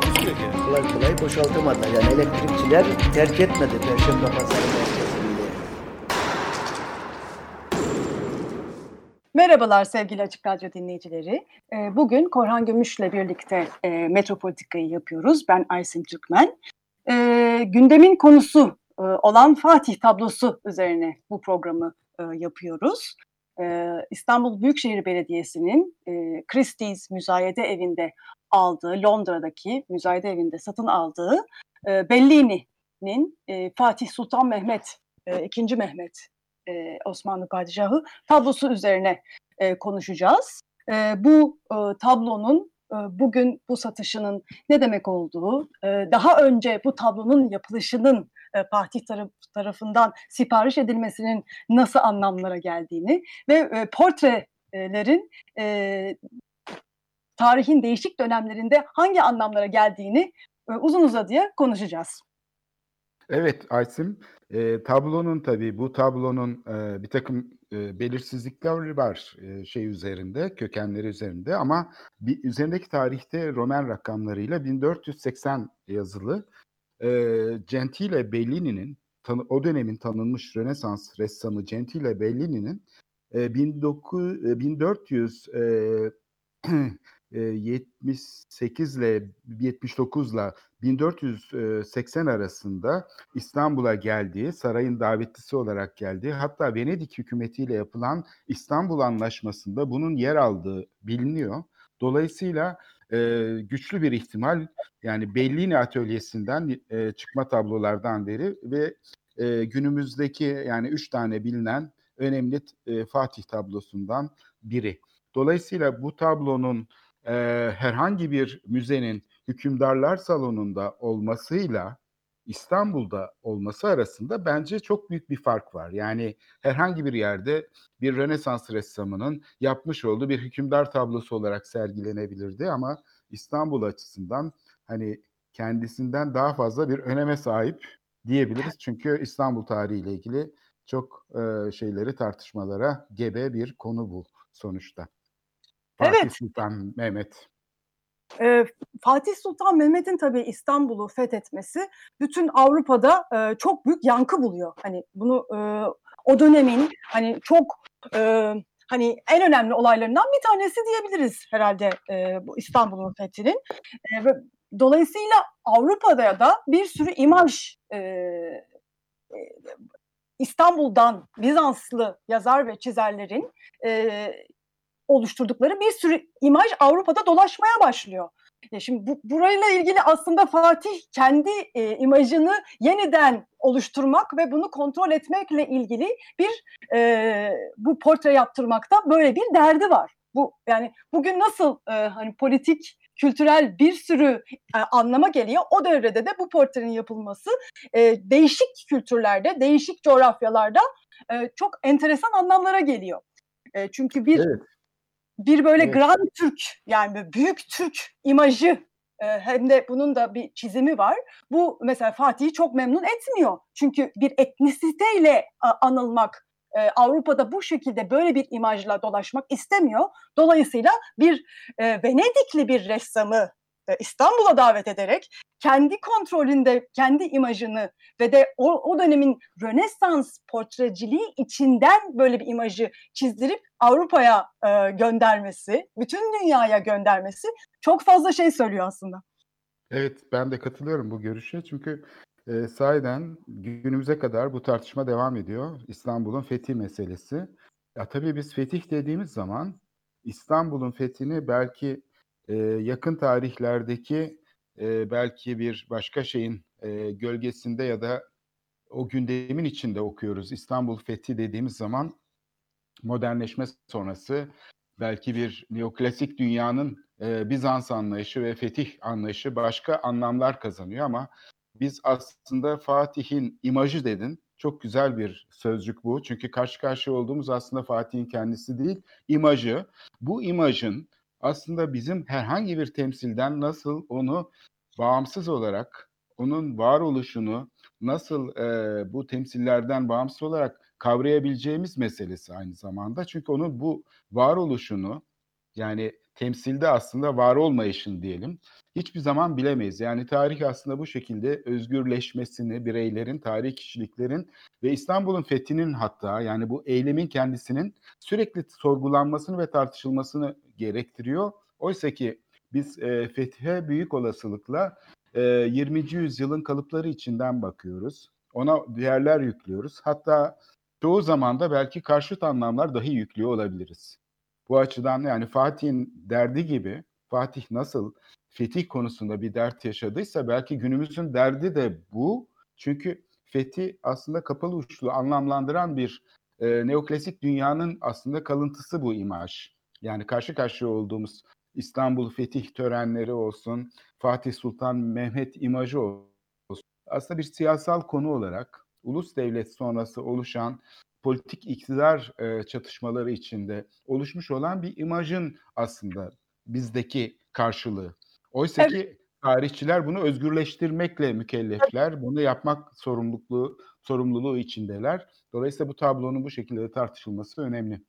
Takusuyor yani. kolay kolay boşaltamadılar. Yani elektrikçiler terk etmedi Perşembe Pazarı merkezini. Merhabalar sevgili Açık Radyo dinleyicileri. Ee, Bugün Korhan Gümüş'le birlikte e, Metropolitika'yı yapıyoruz. Ben Aysin Türkmen. Ee, Gündemin konusu e, olan Fatih tablosu üzerine bu programı e, yapıyoruz. İstanbul Büyükşehir Belediyesi'nin Christie's Müzayede Evi'nde aldığı, Londra'daki müzayede evinde satın aldığı Bellini'nin Fatih Sultan Mehmet, e, 2. Mehmet Osmanlı Padişahı tablosu üzerine konuşacağız. Bu tablonun bugün bu satışının ne demek olduğu, daha önce bu tablonun yapılışının e, tarafından sipariş edilmesinin nasıl anlamlara geldiğini ve e, portrelerin e, tarihin değişik dönemlerinde hangi anlamlara geldiğini e, uzun uzadıya konuşacağız. Evet Aysim, e, tablonun tabii bu tablonun e, bir takım e, belirsizlikler var e, şey üzerinde, kökenleri üzerinde ama bir, üzerindeki tarihte Roman rakamlarıyla 1480 yazılı. E, Gentile Bellini'nin, o dönemin tanınmış Rönesans ressamı Gentile Bellini'nin e, 19, e, 1400 e, e, 78 ile 79 ile 1480 arasında İstanbul'a geldiği, sarayın davetlisi olarak geldiği, hatta Venedik hükümetiyle yapılan İstanbul Anlaşması'nda bunun yer aldığı biliniyor. Dolayısıyla e, güçlü bir ihtimal yani Bellini atölyesinden e, çıkma tablolardan biri ve e, günümüzdeki yani üç tane bilinen önemli e, Fatih tablosundan biri. Dolayısıyla bu tablonun e, herhangi bir müzenin hükümdarlar salonunda olmasıyla İstanbul'da olması arasında bence çok büyük bir fark var. Yani herhangi bir yerde bir Rönesans ressamının yapmış olduğu bir hükümdar tablosu olarak sergilenebilirdi ama İstanbul açısından hani kendisinden daha fazla bir öneme sahip diyebiliriz. Çünkü İstanbul tarihiyle ilgili çok e, şeyleri tartışmalara gebe bir konu bu sonuçta. Fatih Evet. Sultan Mehmet. Ee, Fatih Sultan Mehmet'in tabii İstanbul'u fethetmesi bütün Avrupa'da e, çok büyük yankı buluyor. Hani bunu e, o dönemin hani çok e, hani en önemli olaylarından bir tanesi diyebiliriz herhalde e, bu İstanbul'un fethinin. E, dolayısıyla Avrupa'da da bir sürü imaj e, e, İstanbul'dan Bizanslı yazar ve çizerlerin e, oluşturdukları bir sürü imaj Avrupa'da dolaşmaya başlıyor. Şimdi bu, burayla ilgili aslında Fatih kendi e, imajını yeniden oluşturmak ve bunu kontrol etmekle ilgili bir e, bu portre yaptırmakta böyle bir derdi var. Bu yani bugün nasıl e, hani politik kültürel bir sürü e, anlama geliyor. O devrede de bu portrenin yapılması e, değişik kültürlerde, değişik coğrafyalarda e, çok enteresan anlamlara geliyor. E, çünkü bir Evet. Bir böyle Evet. Grand Türk yani büyük Türk imajı e, hem de bunun da bir çizimi var. Bu mesela Fatih'i çok memnun etmiyor. Çünkü bir etnisiteyle anılmak e, Avrupa'da bu şekilde böyle bir imajla dolaşmak istemiyor. Dolayısıyla bir e, Venedikli bir ressamı İstanbul'a davet ederek kendi kontrolünde kendi imajını ve de o, o dönemin Rönesans portreciliği içinden böyle bir imajı çizdirip Avrupa'ya e, göndermesi, bütün dünyaya göndermesi çok fazla şey söylüyor aslında. Evet, ben de katılıyorum bu görüşe. Çünkü e, sahiden günümüze kadar bu tartışma devam ediyor. İstanbul'un fethi meselesi. Ya tabii biz fetih dediğimiz zaman İstanbul'un fethini belki e, yakın tarihlerdeki e, belki bir başka şeyin e, gölgesinde ya da o gündemin içinde okuyoruz. İstanbul fethi dediğimiz zaman modernleşme sonrası belki bir neoklasik dünyanın e, Bizans anlayışı ve fetih anlayışı başka anlamlar kazanıyor ama biz aslında Fatih'in imajı dedin. Çok güzel bir sözcük bu. Çünkü karşı karşıya olduğumuz aslında Fatih'in kendisi değil, imajı. Bu imajın aslında bizim herhangi bir temsilden nasıl onu bağımsız olarak onun varoluşunu nasıl e, bu temsillerden bağımsız olarak kavrayabileceğimiz meselesi aynı zamanda. Çünkü onun bu varoluşunu yani temsilde aslında var olmayışın diyelim hiçbir zaman bilemeyiz. Yani tarih aslında bu şekilde özgürleşmesini bireylerin, tarih kişiliklerin ve İstanbul'un fethinin hatta yani bu eylemin kendisinin sürekli sorgulanmasını ve tartışılmasını gerektiriyor. Oysa ki biz e, fethe büyük olasılıkla e, 20. yüzyılın kalıpları içinden bakıyoruz. Ona değerler yüklüyoruz. Hatta çoğu zaman da belki karşıt anlamlar dahi yüklüyor olabiliriz. Bu açıdan yani Fatih'in derdi gibi Fatih nasıl fetih konusunda bir dert yaşadıysa belki günümüzün derdi de bu. Çünkü fethi aslında kapalı uçlu anlamlandıran bir e, neoklasik dünyanın aslında kalıntısı bu imaj. Yani karşı karşıya olduğumuz İstanbul fetih törenleri olsun, Fatih Sultan Mehmet imajı olsun. Aslında bir siyasal konu olarak ulus devlet sonrası oluşan politik iktidar e, çatışmaları içinde oluşmuş olan bir imajın aslında bizdeki karşılığı. Oysa evet. ki tarihçiler bunu özgürleştirmekle mükellefler. Bunu yapmak sorumluluğu sorumluluğu içindeler. Dolayısıyla bu tablonun bu şekilde tartışılması önemli.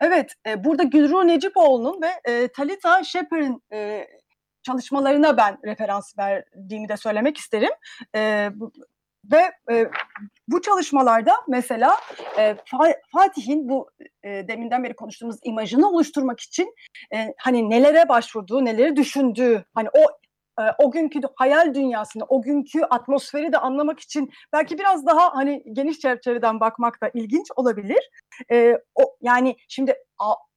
Evet, e, burada Gülru Necipoğlu'nun ve e, Talita Shepard'ın e, çalışmalarına ben referans verdiğimi de söylemek isterim. E, bu, ve e, bu çalışmalarda mesela e, Fatih'in bu e, deminden beri konuştuğumuz imajını oluşturmak için e, hani nelere başvurduğu, neleri düşündüğü, hani o e, o günkü hayal dünyasını, o günkü atmosferi de anlamak için belki biraz daha hani geniş çerçeveden bakmak da ilginç olabilir. E, o yani şimdi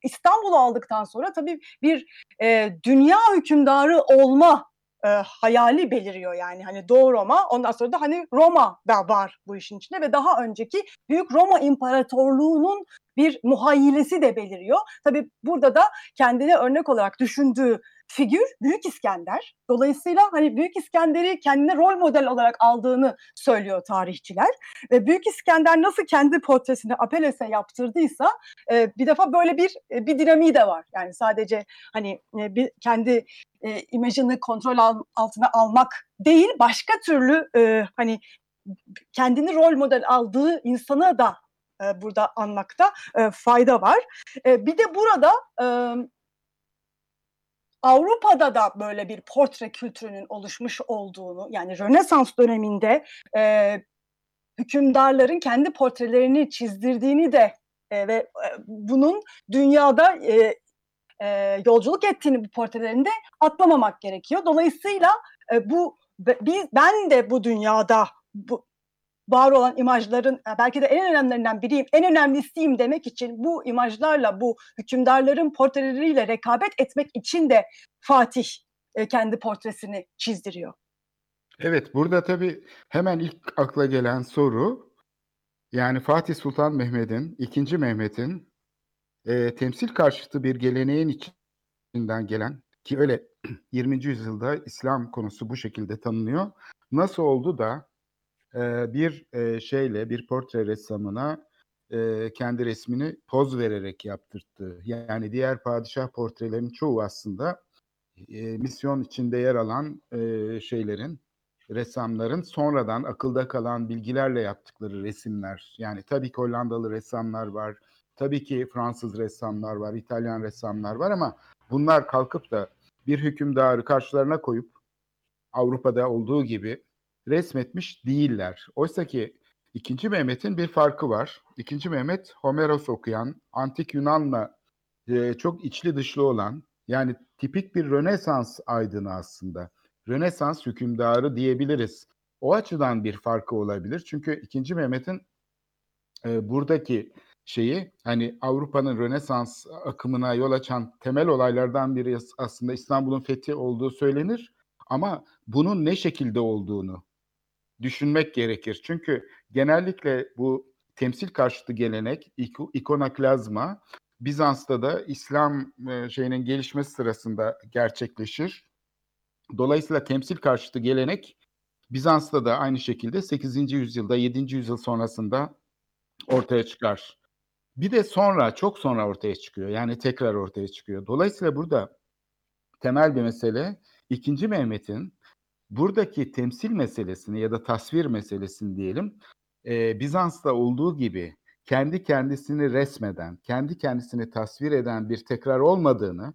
İstanbul'u aldıktan sonra tabii bir e, dünya hükümdarı olma e, hayali beliriyor yani hani Doğu Roma ondan sonra da hani Roma da var bu işin içinde ve daha önceki Büyük Roma İmparatorluğu'nun bir muhayyilesi de beliriyor. Tabii burada da kendine örnek olarak düşündüğü figür Büyük İskender. Dolayısıyla hani Büyük İskender'i kendine rol model olarak aldığını söylüyor tarihçiler. Ve Büyük İskender nasıl kendi portresini Apelles'e yaptırdıysa e, bir defa böyle bir e, bir dinamiği de var. Yani sadece hani e, bir kendi e, imajını kontrol al, altına almak değil, başka türlü e, hani kendini rol model aldığı insana da e, burada anmakta e, fayda var. E, bir de burada e, Avrupa'da da böyle bir portre kültürünün oluşmuş olduğunu yani Rönesans döneminde e, hükümdarların kendi portrelerini çizdirdiğini de e, ve e, bunun dünyada e, e, yolculuk ettiğini bu portrelerinde atlamamak gerekiyor. Dolayısıyla e, bu biz ben de bu dünyada bu var olan imajların e, belki de en önemlilerinden biriyim, en önemlisiyim demek için bu imajlarla, bu hükümdarların portreleriyle rekabet etmek için de Fatih e, kendi portresini çizdiriyor. Evet, burada tabii hemen ilk akla gelen soru yani Fatih Sultan Mehmet'in, ikinci Mehmet'in e, temsil karşıtı bir geleneğin içinden gelen ki öyle 20. yüzyılda İslam konusu bu şekilde tanınıyor. Nasıl oldu da bir şeyle bir portre ressamına kendi resmini poz vererek yaptırttı. Yani diğer padişah portrelerinin çoğu aslında misyon içinde yer alan şeylerin ressamların sonradan akılda kalan bilgilerle yaptıkları resimler. Yani tabii ki Hollandalı ressamlar var, tabii ki Fransız ressamlar var, İtalyan ressamlar var ama bunlar kalkıp da bir hükümdarı karşılarına koyup Avrupa'da olduğu gibi resmetmiş değiller. Oysa ki İkinci Mehmet'in bir farkı var. İkinci Mehmet Homeros okuyan, antik Yunan'la e, çok içli dışlı olan, yani tipik bir Rönesans aydını aslında. Rönesans hükümdarı diyebiliriz. O açıdan bir farkı olabilir. Çünkü ikinci Mehmet'in e, buradaki şeyi hani Avrupa'nın Rönesans akımına yol açan temel olaylardan biri aslında İstanbul'un fethi olduğu söylenir. Ama bunun ne şekilde olduğunu düşünmek gerekir. Çünkü genellikle bu temsil karşıtı gelenek, ikonoklazma Bizans'ta da İslam e, şeyinin gelişmesi sırasında gerçekleşir. Dolayısıyla temsil karşıtı gelenek Bizans'ta da aynı şekilde 8. yüzyılda 7. yüzyıl sonrasında ortaya çıkar. Bir de sonra çok sonra ortaya çıkıyor. Yani tekrar ortaya çıkıyor. Dolayısıyla burada temel bir mesele 2. Mehmet'in buradaki temsil meselesini ya da tasvir meselesini diyelim e, Bizans'ta olduğu gibi kendi kendisini resmeden, kendi kendisini tasvir eden bir tekrar olmadığını,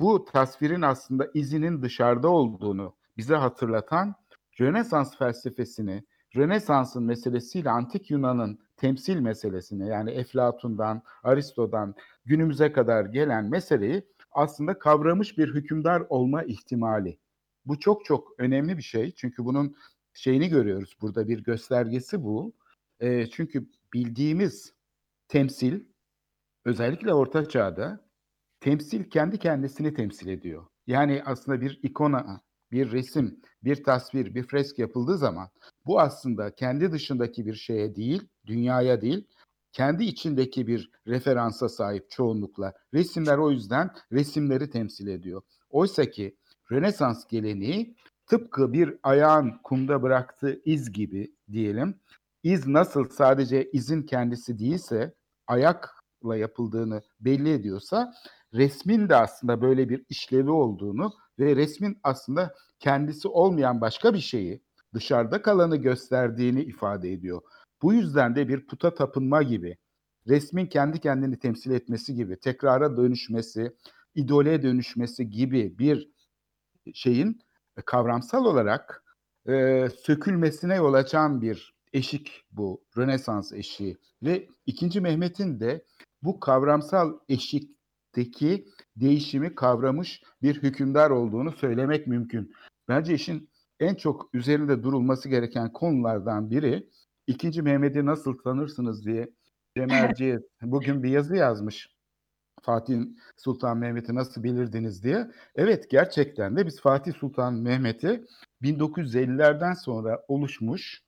bu tasvirin aslında izinin dışarıda olduğunu bize hatırlatan Rönesans felsefesini, Rönesans'ın meselesiyle Antik Yunan'ın temsil meselesini yani Eflatun'dan, Aristo'dan günümüze kadar gelen meseleyi aslında kavramış bir hükümdar olma ihtimali. Bu çok çok önemli bir şey çünkü bunun şeyini görüyoruz burada bir göstergesi bu. E, çünkü bildiğimiz temsil özellikle Orta Çağ'da temsil kendi kendisini temsil ediyor. Yani aslında bir ikona, bir resim, bir tasvir, bir fresk yapıldığı zaman bu aslında kendi dışındaki bir şeye değil, dünyaya değil, kendi içindeki bir referansa sahip çoğunlukla. Resimler o yüzden resimleri temsil ediyor. Oysa ki Rönesans geleneği tıpkı bir ayağın kumda bıraktığı iz gibi diyelim. İz nasıl sadece izin kendisi değilse ayakla yapıldığını belli ediyorsa resmin de aslında böyle bir işlevi olduğunu ve resmin aslında kendisi olmayan başka bir şeyi dışarıda kalanı gösterdiğini ifade ediyor. Bu yüzden de bir puta tapınma gibi, resmin kendi kendini temsil etmesi gibi, tekrara dönüşmesi, idole dönüşmesi gibi bir şeyin kavramsal olarak e, sökülmesine yol açan bir eşik bu Rönesans eşiği ve ikinci Mehmet'in de bu kavramsal eşikteki değişimi kavramış bir hükümdar olduğunu söylemek mümkün. Bence işin en çok üzerinde durulması gereken konulardan biri ikinci Mehmet'i nasıl tanırsınız diye Cemerci'ye bugün bir yazı yazmış. Fatih Sultan Mehmet'i nasıl bilirdiniz diye. Evet gerçekten de biz Fatih Sultan Mehmet'i 1950'lerden sonra oluşmuş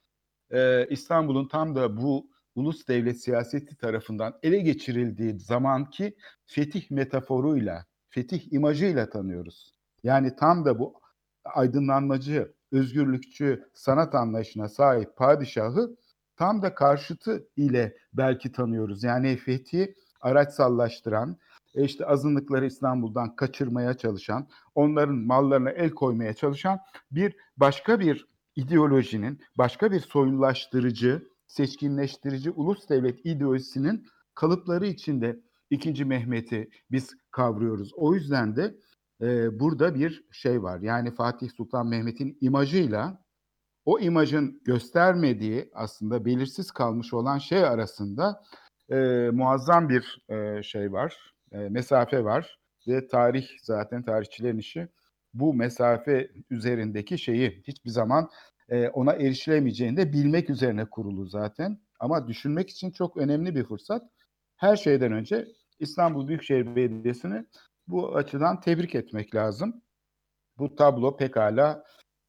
e, İstanbul'un tam da bu ulus devlet siyaseti tarafından ele geçirildiği zamanki fetih metaforuyla, fetih imajıyla tanıyoruz. Yani tam da bu aydınlanmacı, özgürlükçü sanat anlayışına sahip padişahı tam da karşıtı ile belki tanıyoruz. Yani fethi araçsallaştıran, e, işte azınlıkları İstanbul'dan kaçırmaya çalışan, onların mallarına el koymaya çalışan bir başka bir ideolojinin, başka bir soylulaştırıcı, seçkinleştirici ulus devlet ideolojisinin kalıpları içinde ikinci Mehmet'i biz kavruyoruz. O yüzden de e, burada bir şey var. Yani Fatih Sultan Mehmet'in imajıyla o imajın göstermediği aslında belirsiz kalmış olan şey arasında e, muazzam bir e, şey var, e, mesafe var ve tarih zaten tarihçilerin işi bu mesafe üzerindeki şeyi hiçbir zaman e, ona erişilemeyeceğini de bilmek üzerine kurulu zaten. Ama düşünmek için çok önemli bir fırsat. Her şeyden önce İstanbul Büyükşehir Belediyesi'ni bu açıdan tebrik etmek lazım. Bu tablo pekala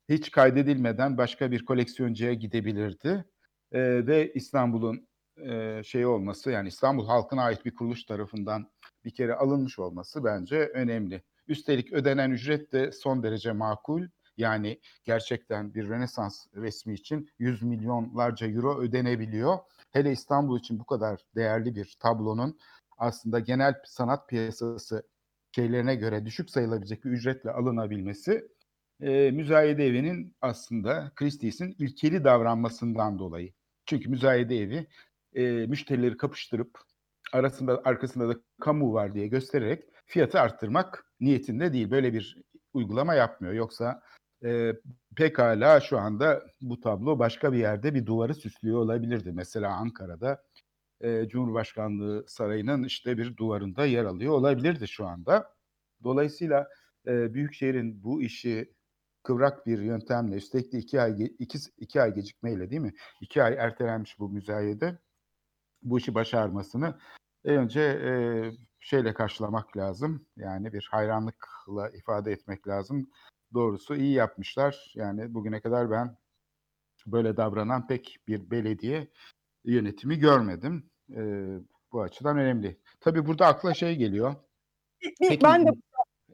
hiç kaydedilmeden başka bir koleksiyoncuya gidebilirdi. E, ve İstanbul'un e, şey olması yani İstanbul halkına ait bir kuruluş tarafından bir kere alınmış olması bence önemli. Üstelik ödenen ücret de son derece makul. Yani gerçekten bir Rönesans resmi için 100 milyonlarca euro ödenebiliyor. Hele İstanbul için bu kadar değerli bir tablonun aslında genel sanat piyasası şeylerine göre düşük sayılabilecek bir ücretle alınabilmesi e, müzayede evinin aslında Christie's'in ilkeli davranmasından dolayı. Çünkü müzayede evi e, müşterileri kapıştırıp arasında arkasında da kamu var diye göstererek fiyatı arttırmak niyetinde değil. Böyle bir uygulama yapmıyor. Yoksa e, pekala şu anda bu tablo başka bir yerde bir duvarı süslüyor olabilirdi. Mesela Ankara'da e, Cumhurbaşkanlığı Sarayı'nın işte bir duvarında yer alıyor olabilirdi şu anda. Dolayısıyla e, Büyükşehir'in bu işi kıvrak bir yöntemle üstelik de iki ay, iki, iki ay gecikmeyle değil mi? İki ay ertelenmiş bu müzayede bu işi başarmasını önce e, şeyle karşılamak lazım. Yani bir hayranlıkla ifade etmek lazım. Doğrusu iyi yapmışlar. Yani bugüne kadar ben böyle davranan pek bir belediye yönetimi görmedim. E, bu açıdan önemli. Tabii burada akla şey geliyor. Peki, ben de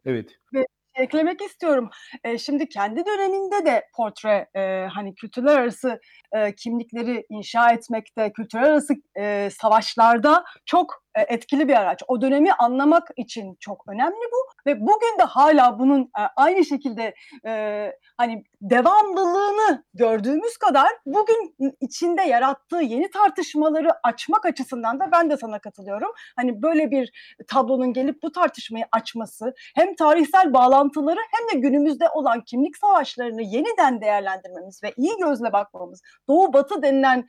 Evet. Ve eklemek istiyorum. E, şimdi kendi döneminde de portre e, hani kültürler arası e, kimlikleri inşa etmekte, kültürler arası e, savaşlarda çok etkili bir araç. O dönemi anlamak için çok önemli bu ve bugün de hala bunun e, aynı şekilde e, hani devamlılığını gördüğümüz kadar bugün içinde yarattığı yeni tartışmaları açmak açısından da ben de sana katılıyorum. Hani böyle bir tablonun gelip bu tartışmayı açması hem tarihsel bağlantıları hem de günümüzde olan kimlik savaşlarını yeniden değerlendirmemiz ve iyi gözle bakmamız, Doğu Batı denilen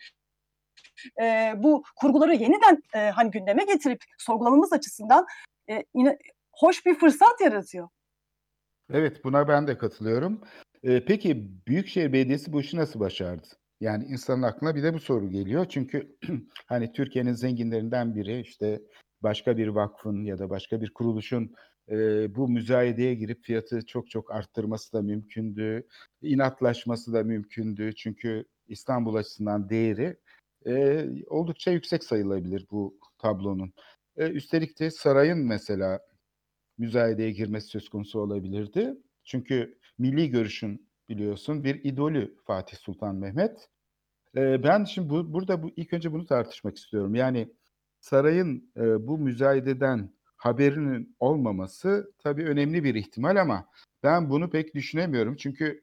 e, bu kurguları yeniden e, hani gündeme getirip sorgulamamız açısından e, yine hoş bir fırsat yaratıyor. Evet, buna ben de katılıyorum. Ee, peki Büyükşehir Belediyesi bu işi nasıl başardı? Yani insanın aklına bir de bu soru geliyor. Çünkü hani Türkiye'nin zenginlerinden biri işte başka bir vakfın ya da başka bir kuruluşun e, bu müzayedeye girip fiyatı çok çok arttırması da mümkündü. İnatlaşması da mümkündü. Çünkü İstanbul açısından değeri e, oldukça yüksek sayılabilir bu tablonun. E, üstelik de sarayın mesela müzayedeye girmesi söz konusu olabilirdi. Çünkü milli görüşün biliyorsun bir idolü Fatih Sultan Mehmet. E, ben şimdi bu, burada bu ilk önce bunu tartışmak istiyorum. Yani sarayın e, bu müzayededen haberinin olmaması tabii önemli bir ihtimal ama ben bunu pek düşünemiyorum. Çünkü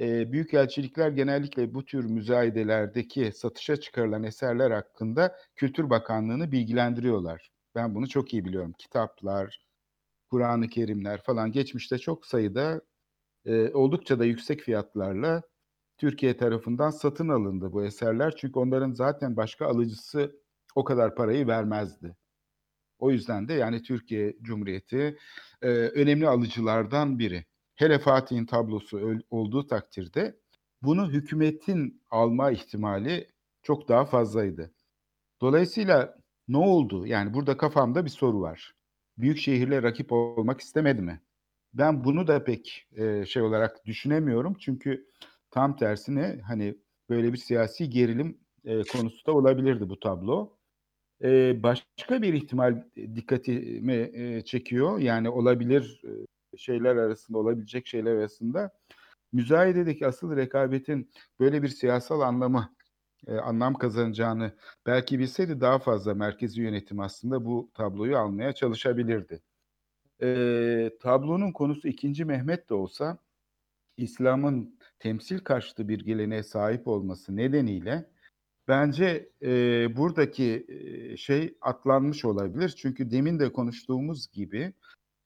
e, büyükelçilikler genellikle bu tür müzayedelerdeki satışa çıkarılan eserler hakkında Kültür Bakanlığı'nı bilgilendiriyorlar. Ben bunu çok iyi biliyorum. Kitaplar, Kur'an-ı Kerimler falan geçmişte çok sayıda e, oldukça da yüksek fiyatlarla Türkiye tarafından satın alındı bu eserler. Çünkü onların zaten başka alıcısı o kadar parayı vermezdi. O yüzden de yani Türkiye Cumhuriyeti e, önemli alıcılardan biri. Hele Fatih'in tablosu olduğu takdirde bunu hükümetin alma ihtimali çok daha fazlaydı. Dolayısıyla ne oldu? Yani burada kafamda bir soru var. Büyük şehirle rakip olmak istemedi mi? Ben bunu da pek e, şey olarak düşünemiyorum. Çünkü tam tersine hani böyle bir siyasi gerilim e, konusu da olabilirdi bu tablo. E, başka bir ihtimal dikkatimi e, çekiyor. Yani olabilir e, şeyler arasında, olabilecek şeyler arasında müzayededeki asıl rekabetin böyle bir siyasal anlamı, e, anlam kazanacağını belki bilseydi daha fazla merkezi yönetim aslında bu tabloyu almaya çalışabilirdi. E, tablonun konusu 2. Mehmet de olsa İslam'ın temsil karşıtı bir geleneğe sahip olması nedeniyle bence e, buradaki e, şey atlanmış olabilir. Çünkü demin de konuştuğumuz gibi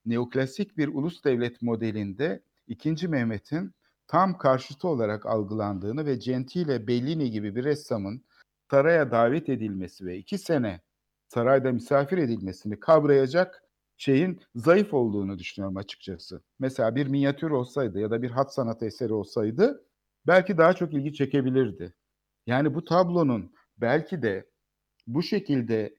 neoklasik bir ulus devlet modelinde 2. Mehmet'in tam karşıtı olarak algılandığını ve Gentile Bellini gibi bir ressamın saraya davet edilmesi ve iki sene sarayda misafir edilmesini kavrayacak şeyin zayıf olduğunu düşünüyorum açıkçası. Mesela bir minyatür olsaydı ya da bir hat sanat eseri olsaydı belki daha çok ilgi çekebilirdi. Yani bu tablonun belki de bu şekilde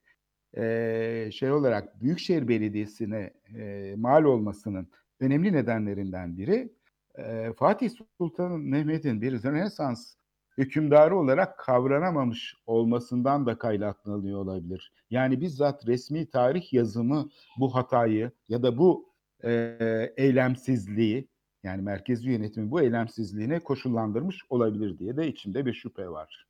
e, şey olarak Büyükşehir Belediyesi'ne e, mal olmasının önemli nedenlerinden biri e, Fatih Sultan Mehmet'in bir Rönesans hükümdarı olarak kavranamamış olmasından da kaynaklanıyor olabilir. Yani bizzat resmi tarih yazımı bu hatayı ya da bu e, eylemsizliği yani merkezi yönetimin bu eylemsizliğine koşullandırmış olabilir diye de içimde bir şüphe var.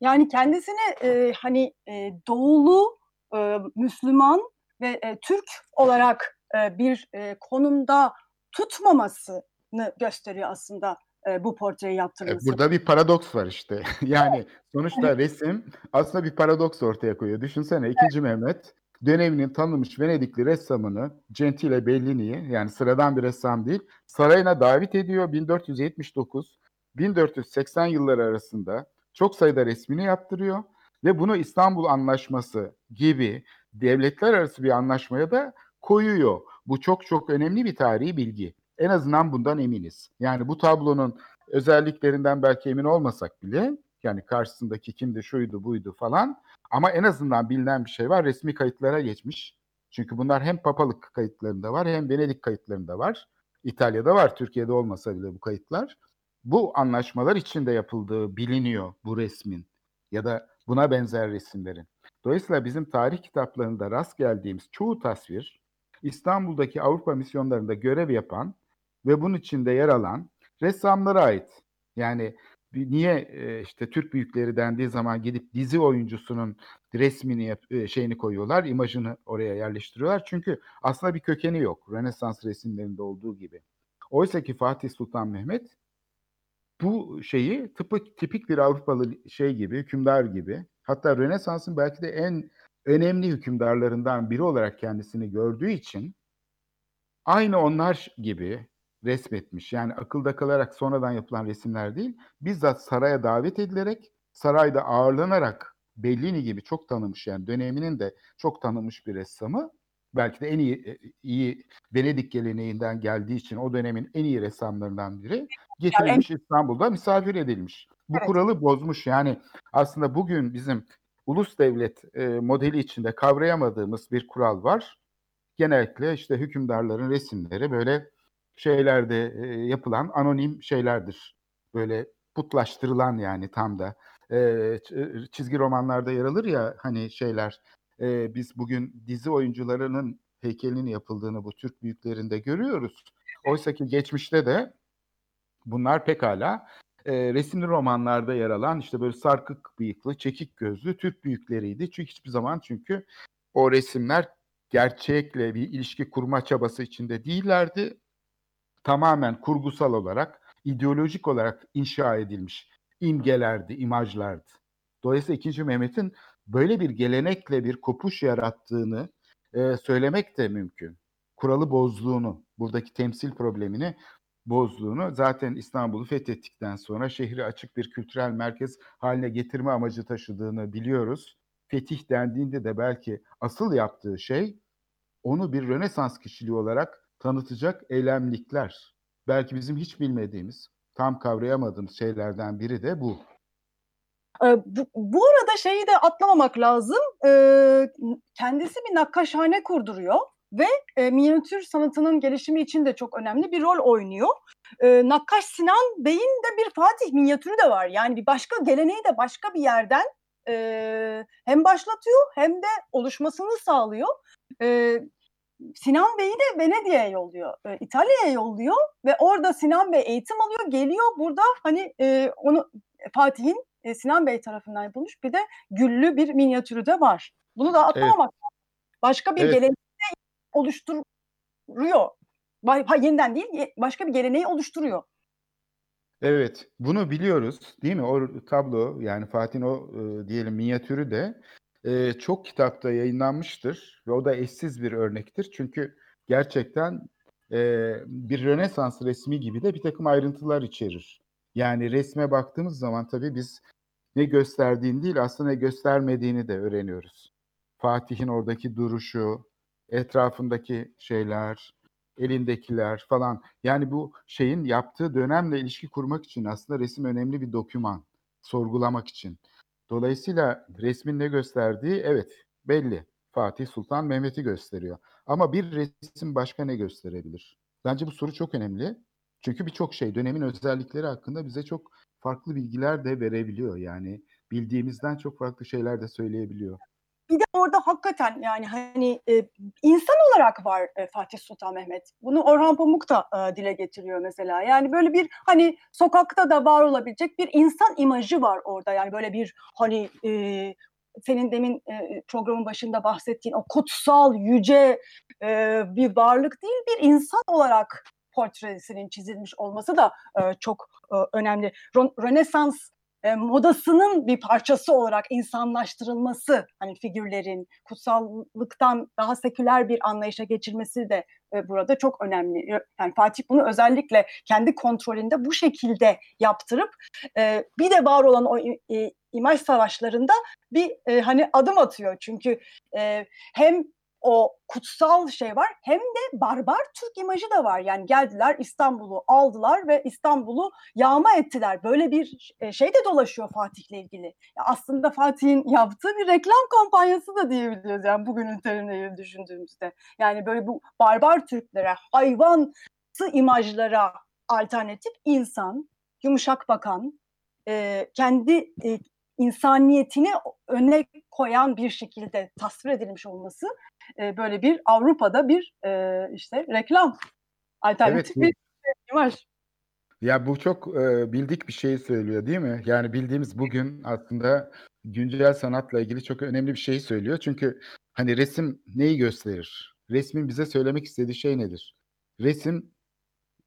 Yani kendisini e, hani e, doğulu e, Müslüman ve e, Türk olarak e, bir e, konumda tutmamasını gösteriyor aslında e, bu portreyi yaptırması. Burada bir paradoks var işte. yani sonuçta resim aslında bir paradoks ortaya koyuyor. Düşünsene 2. Evet. Mehmet döneminin tanınmış Venedikli ressamını Gentile Bellini'yi yani sıradan bir ressam değil sarayına davet ediyor 1479 1480 yılları arasında çok sayıda resmini yaptırıyor ve bunu İstanbul Anlaşması gibi devletler arası bir anlaşmaya da koyuyor. Bu çok çok önemli bir tarihi bilgi. En azından bundan eminiz. Yani bu tablonun özelliklerinden belki emin olmasak bile yani karşısındaki kimdi, şuydu, buydu falan ama en azından bilinen bir şey var. Resmi kayıtlara geçmiş. Çünkü bunlar hem papalık kayıtlarında var hem Venedik kayıtlarında var. İtalya'da var, Türkiye'de olmasa bile bu kayıtlar. Bu anlaşmalar içinde yapıldığı biliniyor bu resmin ya da buna benzer resimlerin. Dolayısıyla bizim tarih kitaplarında rast geldiğimiz çoğu tasvir İstanbul'daki Avrupa misyonlarında görev yapan ve bunun içinde yer alan ressamlara ait. Yani niye e, işte Türk büyükleri dendiği zaman gidip dizi oyuncusunun resmini e, şeyini koyuyorlar, imajını oraya yerleştiriyorlar. Çünkü aslında bir kökeni yok. Rönesans resimlerinde olduğu gibi. Oysa ki Fatih Sultan Mehmet bu şeyi tıpı, tipik bir Avrupalı şey gibi, hükümdar gibi. Hatta Rönesans'ın belki de en önemli hükümdarlarından biri olarak kendisini gördüğü için aynı onlar gibi resmetmiş. Yani akılda kalarak sonradan yapılan resimler değil, bizzat saraya davet edilerek, sarayda ağırlanarak Bellini gibi çok tanımış yani döneminin de çok tanınmış bir ressamı. Belki de en iyi e, iyi Venedik geleneğinden geldiği için o dönemin en iyi ressamlarından biri getirilmiş yani, İstanbul'da misafir edilmiş. Bu evet. kuralı bozmuş. Yani aslında bugün bizim ulus devlet e, modeli içinde kavrayamadığımız bir kural var. Genellikle işte hükümdarların resimleri böyle şeylerde e, yapılan anonim şeylerdir. Böyle putlaştırılan yani tam da e, çizgi romanlarda yer alır ya hani şeyler e, biz bugün dizi oyuncularının heykelinin yapıldığını bu Türk büyüklerinde görüyoruz. Oysa ki geçmişte de bunlar pekala e, resimli romanlarda yer alan işte böyle sarkık bıyıklı, çekik gözlü Türk büyükleriydi. Çünkü hiçbir zaman çünkü o resimler gerçekle bir ilişki kurma çabası içinde değillerdi. Tamamen kurgusal olarak, ideolojik olarak inşa edilmiş imgelerdi, imajlardı. Dolayısıyla 2. Mehmet'in böyle bir gelenekle bir kopuş yarattığını e, söylemek de mümkün. Kuralı bozduğunu, buradaki temsil problemini bozduğunu zaten İstanbul'u fethettikten sonra şehri açık bir kültürel merkez haline getirme amacı taşıdığını biliyoruz. Fetih dendiğinde de belki asıl yaptığı şey onu bir Rönesans kişiliği olarak tanıtacak eylemlikler. Belki bizim hiç bilmediğimiz, tam kavrayamadığımız şeylerden biri de bu. Ee, bu, bu arada şeyi de atlamamak lazım. Ee, kendisi bir nakkaşhane kurduruyor ve e, minyatür sanatının gelişimi için de çok önemli bir rol oynuyor. E, Nakkaş Sinan Bey'in de bir Fatih minyatürü de var. Yani bir başka geleneği de başka bir yerden e, hem başlatıyor hem de oluşmasını sağlıyor. E, Sinan Bey'i de Venedik'e yolluyor, e, İtalya'ya yolluyor ve orada Sinan Bey eğitim alıyor, geliyor burada hani e, onu Fatih'in e, Sinan Bey tarafından yapılmış bir de güllü bir minyatürü de var. Bunu da atlamamak. Evet. Başka bir evet. gelenek oluşturuyor. Ha, yeniden değil, başka bir geleneği oluşturuyor. Evet, bunu biliyoruz değil mi? O tablo yani Fatih'in o e, diyelim minyatürü de e, çok kitapta yayınlanmıştır ve o da eşsiz bir örnektir. Çünkü gerçekten e, bir Rönesans resmi gibi de bir takım ayrıntılar içerir. Yani resme baktığımız zaman tabii biz ne gösterdiğini değil aslında ne göstermediğini de öğreniyoruz. Fatih'in oradaki duruşu, etrafındaki şeyler, elindekiler falan. Yani bu şeyin yaptığı dönemle ilişki kurmak için aslında resim önemli bir doküman. Sorgulamak için. Dolayısıyla resmin ne gösterdiği evet belli. Fatih Sultan Mehmet'i gösteriyor. Ama bir resim başka ne gösterebilir? Bence bu soru çok önemli. Çünkü birçok şey dönemin özellikleri hakkında bize çok farklı bilgiler de verebiliyor. Yani bildiğimizden çok farklı şeyler de söyleyebiliyor. Bir de orada hakikaten yani hani e, insan olarak var e, Fatih Sultan Mehmet. Bunu Orhan Pamuk da e, dile getiriyor mesela. Yani böyle bir hani sokakta da var olabilecek bir insan imajı var orada. Yani böyle bir hani e, senin demin e, programın başında bahsettiğin o kutsal, yüce e, bir varlık değil, bir insan olarak portresinin çizilmiş olması da e, çok e, önemli. Rönesans e, modasının bir parçası olarak insanlaştırılması hani figürlerin kutsallıktan daha seküler bir anlayışa geçirmesi de e, burada çok önemli. Yani Fatih bunu özellikle kendi kontrolünde bu şekilde yaptırıp e, bir de var olan o e, imaj savaşlarında bir e, hani adım atıyor. Çünkü e, hem o kutsal şey var hem de barbar Türk imajı da var. Yani geldiler İstanbul'u aldılar ve İstanbul'u yağma ettiler. Böyle bir e, şey de dolaşıyor Fatih'le ilgili. Ya aslında Fatih'in yaptığı bir reklam kampanyası da diyebiliyoruz yani bugünün terimleriyle düşündüğümüzde. Yani böyle bu barbar Türklere, hayvansı imajlara alternatif insan, yumuşak bakan, e, kendi e, insaniyetini öne koyan bir şekilde tasvir edilmiş olması e, böyle bir Avrupa'da bir e, işte reklam alternatif Evet, bir imaj. Ya bu çok e, bildik bir şey söylüyor değil mi? Yani bildiğimiz bugün aslında güncel sanatla ilgili çok önemli bir şey söylüyor. Çünkü hani resim neyi gösterir? Resmin bize söylemek istediği şey nedir? Resim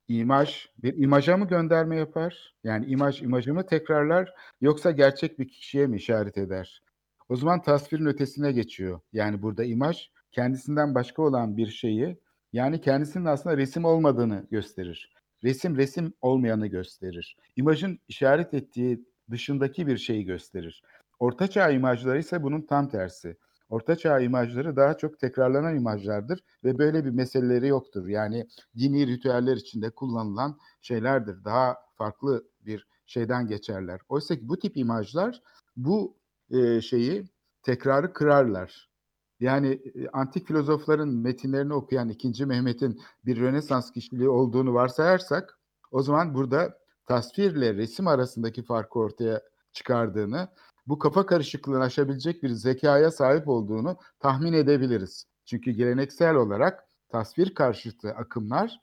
imaj, bir imaja mı gönderme yapar? Yani imaj imajı mı tekrarlar yoksa gerçek bir kişiye mi işaret eder? O zaman tasvirin ötesine geçiyor. Yani burada imaj kendisinden başka olan bir şeyi yani kendisinin aslında resim olmadığını gösterir. Resim resim olmayanı gösterir. İmajın işaret ettiği dışındaki bir şeyi gösterir. Ortaçağ imajları ise bunun tam tersi. Ortaçağ imajları daha çok tekrarlanan imajlardır ve böyle bir meseleleri yoktur. Yani dini ritüeller içinde kullanılan şeylerdir. Daha farklı bir şeyden geçerler. Oysa ki bu tip imajlar bu e, şeyi tekrarı kırarlar. Yani antik filozofların metinlerini okuyan 2. Mehmet'in bir Rönesans kişiliği olduğunu varsayarsak o zaman burada tasvirle resim arasındaki farkı ortaya çıkardığını, bu kafa karışıklığını aşabilecek bir zekaya sahip olduğunu tahmin edebiliriz. Çünkü geleneksel olarak tasvir karşıtı akımlar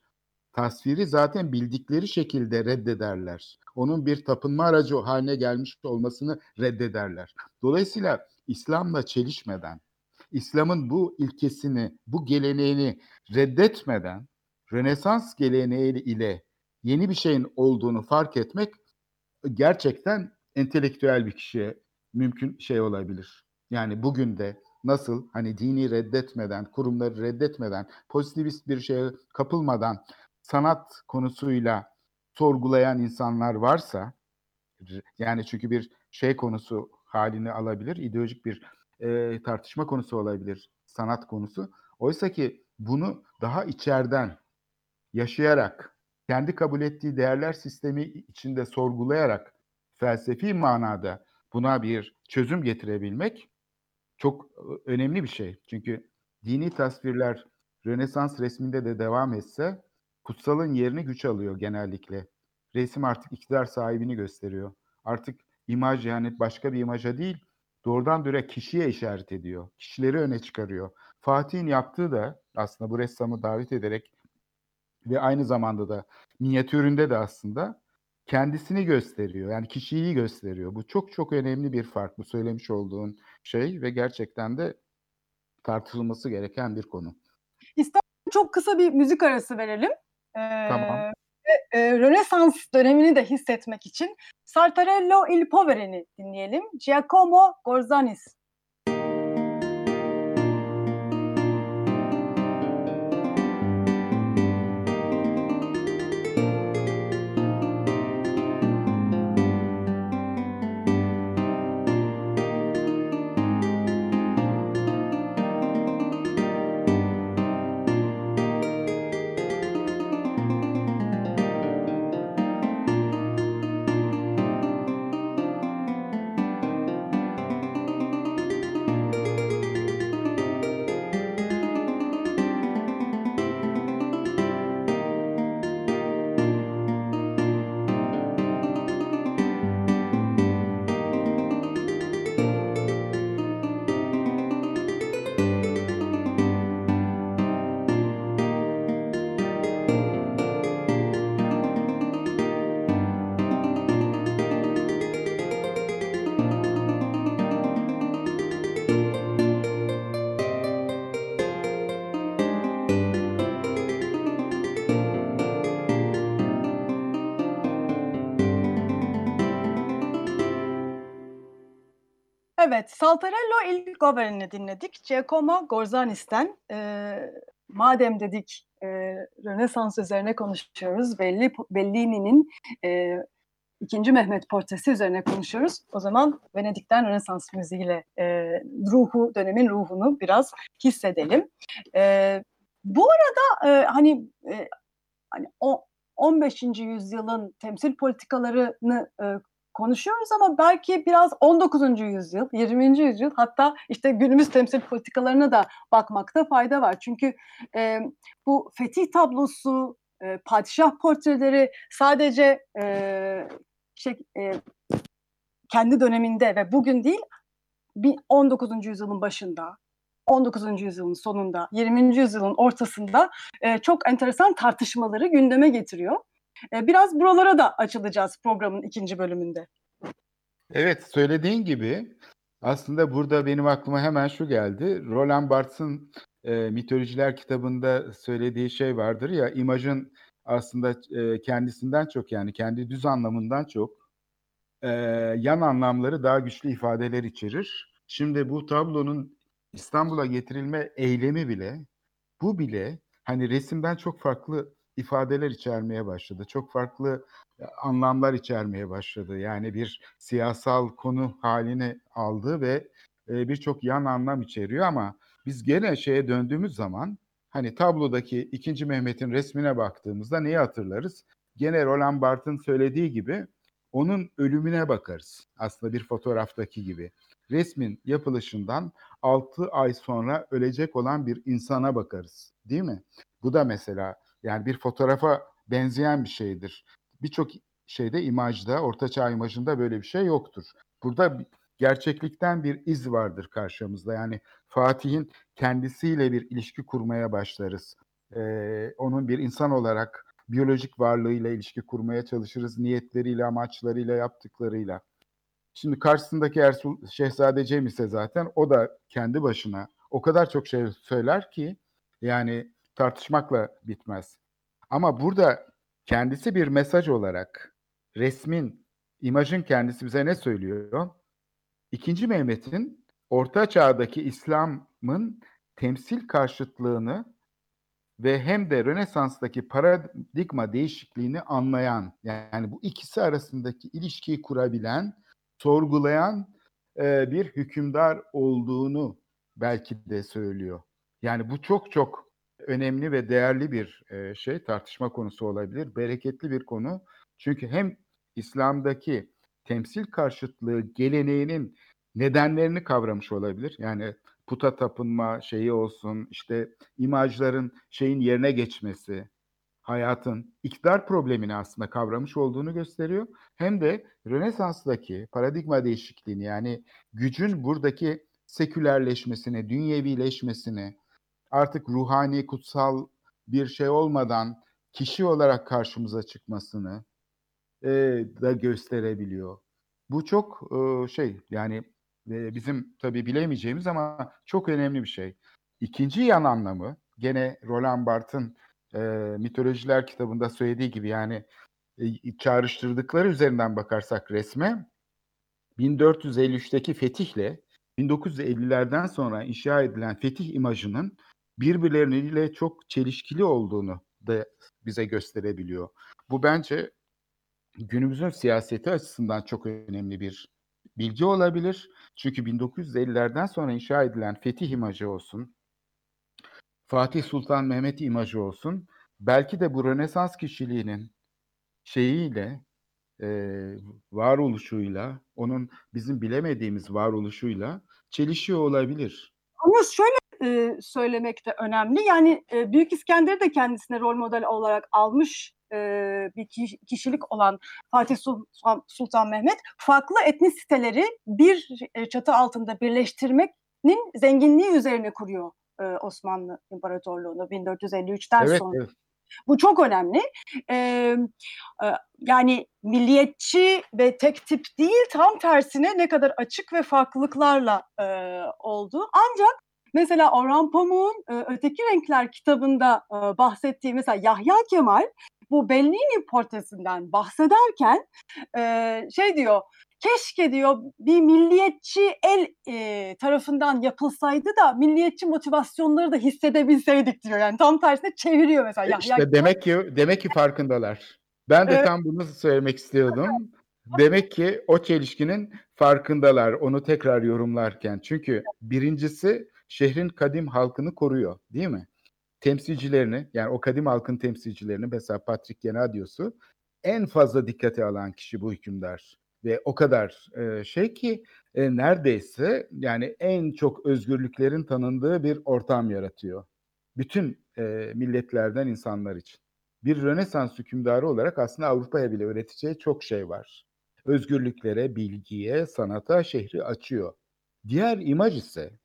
tasviri zaten bildikleri şekilde reddederler. Onun bir tapınma aracı haline gelmiş olmasını reddederler. Dolayısıyla İslam'la çelişmeden, İslam'ın bu ilkesini, bu geleneğini reddetmeden Rönesans geleneği ile yeni bir şeyin olduğunu fark etmek gerçekten entelektüel bir kişiye mümkün şey olabilir. Yani bugün de nasıl hani dini reddetmeden, kurumları reddetmeden, pozitivist bir şeye kapılmadan sanat konusuyla sorgulayan insanlar varsa yani çünkü bir şey konusu halini alabilir, ideolojik bir e, tartışma konusu olabilir sanat konusu. Oysa ki bunu daha içeriden yaşayarak, kendi kabul ettiği değerler sistemi içinde sorgulayarak felsefi manada buna bir çözüm getirebilmek çok önemli bir şey. Çünkü dini tasvirler Rönesans resminde de devam etse kutsalın yerini güç alıyor genellikle. Resim artık iktidar sahibini gösteriyor. Artık imaj yani başka bir imaja değil, doğrudan direkt kişiye işaret ediyor. Kişileri öne çıkarıyor. Fatih'in yaptığı da aslında bu ressamı davet ederek ve aynı zamanda da minyatüründe de aslında kendisini gösteriyor. Yani kişiyi gösteriyor. Bu çok çok önemli bir fark bu söylemiş olduğun şey ve gerçekten de tartışılması gereken bir konu. İstersen çok kısa bir müzik arası verelim. Ee, tamam. E, Rönesans dönemini de hissetmek için Sartarello il Povere'ni dinleyelim. Giacomo Gorzanis. Evet, Saltarello il Govern'i dinledik. Giacomo Gorzanis'ten. E, madem dedik e, Rönesans üzerine konuşuyoruz, Belli, Bellini'nin e, ikinci Mehmet portresi üzerine konuşuyoruz. O zaman Venedik'ten Rönesans müziğiyle e, ruhu, dönemin ruhunu biraz hissedelim. E, bu arada e, hani e, hani o 15. yüzyılın temsil politikalarını e, konuşuyoruz ama belki biraz 19. yüzyıl, 20. yüzyıl hatta işte günümüz temsil politikalarına da bakmakta fayda var. Çünkü e, bu fetih tablosu, e, padişah portreleri sadece e, şey, e, kendi döneminde ve bugün değil 19. yüzyılın başında 19. yüzyılın sonunda, 20. yüzyılın ortasında e, çok enteresan tartışmaları gündeme getiriyor. E, biraz buralara da açılacağız programın ikinci bölümünde. Evet, söylediğin gibi aslında burada benim aklıma hemen şu geldi. Roland Barthes'ın e, mitolojiler kitabında söylediği şey vardır ya, imajın aslında e, kendisinden çok yani kendi düz anlamından çok e, yan anlamları daha güçlü ifadeler içerir. Şimdi bu tablonun İstanbul'a getirilme eylemi bile, bu bile hani resimden çok farklı ifadeler içermeye başladı. Çok farklı e, anlamlar içermeye başladı. Yani bir siyasal konu halini aldı ve e, birçok yan anlam içeriyor ama biz gene şeye döndüğümüz zaman hani tablodaki 2. Mehmet'in resmine baktığımızda neyi hatırlarız? Gene Roland Barthes'ın söylediği gibi onun ölümüne bakarız. Aslında bir fotoğraftaki gibi. Resmin yapılışından 6 ay sonra ölecek olan bir insana bakarız. Değil mi? Bu da mesela yani bir fotoğrafa benzeyen bir şeydir. Birçok şeyde imajda, ortaçağ imajında böyle bir şey yoktur. Burada gerçeklikten bir iz vardır karşımızda. Yani Fatih'in kendisiyle bir ilişki kurmaya başlarız. Ee, onun bir insan olarak biyolojik varlığıyla ilişki kurmaya çalışırız. Niyetleriyle, amaçlarıyla, yaptıklarıyla. Şimdi karşısındaki Ersul Şehzade Cem ise zaten o da kendi başına o kadar çok şey söyler ki yani tartışmakla bitmez. Ama burada kendisi bir mesaj olarak resmin, imajın kendisi bize ne söylüyor? İkinci Mehmet'in Orta Çağ'daki İslam'ın temsil karşıtlığını ve hem de Rönesans'taki paradigma değişikliğini anlayan, yani bu ikisi arasındaki ilişkiyi kurabilen, sorgulayan e, bir hükümdar olduğunu belki de söylüyor. Yani bu çok çok önemli ve değerli bir e, şey, tartışma konusu olabilir. Bereketli bir konu. Çünkü hem İslam'daki temsil karşıtlığı geleneğinin nedenlerini kavramış olabilir. Yani puta tapınma şeyi olsun, işte imajların şeyin yerine geçmesi, hayatın iktidar problemini aslında kavramış olduğunu gösteriyor. Hem de Rönesans'taki paradigma değişikliğini yani gücün buradaki sekülerleşmesini, dünyevileşmesini, artık ruhani, kutsal bir şey olmadan kişi olarak karşımıza çıkmasını e, da gösterebiliyor. Bu çok e, şey yani e, bizim tabii bilemeyeceğimiz ama çok önemli bir şey. İkinci yan anlamı gene Roland Barthes'ın e, mitolojiler kitabında söylediği gibi yani e, çağrıştırdıkları üzerinden bakarsak resme 1453'teki fetihle 1950'lerden sonra inşa edilen fetih imajının birbirleriyle çok çelişkili olduğunu da bize gösterebiliyor. Bu bence günümüzün siyaseti açısından çok önemli bir bilgi olabilir. Çünkü 1950'lerden sonra inşa edilen fetih imajı olsun, Fatih Sultan Mehmet imajı olsun, belki de bu Rönesans kişiliğinin şeyiyle, e, varoluşuyla, onun bizim bilemediğimiz varoluşuyla çelişiyor olabilir. Ama şöyle e, söylemek de önemli. Yani e, Büyük İskender'i de kendisine rol model olarak almış e, bir kişilik olan Fatih Sultan, Sultan Mehmet farklı etnisiteleri bir çatı altında birleştirmenin zenginliği üzerine kuruyor e, Osmanlı İmparatorluğu'nu 1453'ten evet, sonra. Evet. Bu çok önemli. Ee, yani milliyetçi ve tek tip değil tam tersine ne kadar açık ve farklılıklarla e, oldu. Ancak mesela Orhan Pamuk'un e, Öteki Renkler kitabında e, bahsettiği mesela Yahya Kemal bu Bellini portresinden bahsederken e, şey diyor keşke diyor bir milliyetçi el e, tarafından yapılsaydı da milliyetçi motivasyonları da hissedebilseydik diyor. Yani tam tersine çeviriyor mesela. E işte ya, demek ki demek ki farkındalar. Ben de evet. tam bunu söylemek istiyordum. Demek ki o çelişkinin farkındalar onu tekrar yorumlarken. Çünkü birincisi şehrin kadim halkını koruyor değil mi? Temsilcilerini yani o kadim halkın temsilcilerini mesela Patrick Genadios'u en fazla dikkate alan kişi bu hükümdar ve o kadar e, şey ki e, neredeyse yani en çok özgürlüklerin tanındığı bir ortam yaratıyor. Bütün e, milletlerden insanlar için. Bir Rönesans hükümdarı olarak aslında Avrupa'ya bile öğreteceği çok şey var. özgürlüklere, bilgiye, sanata şehri açıyor. Diğer imaj ise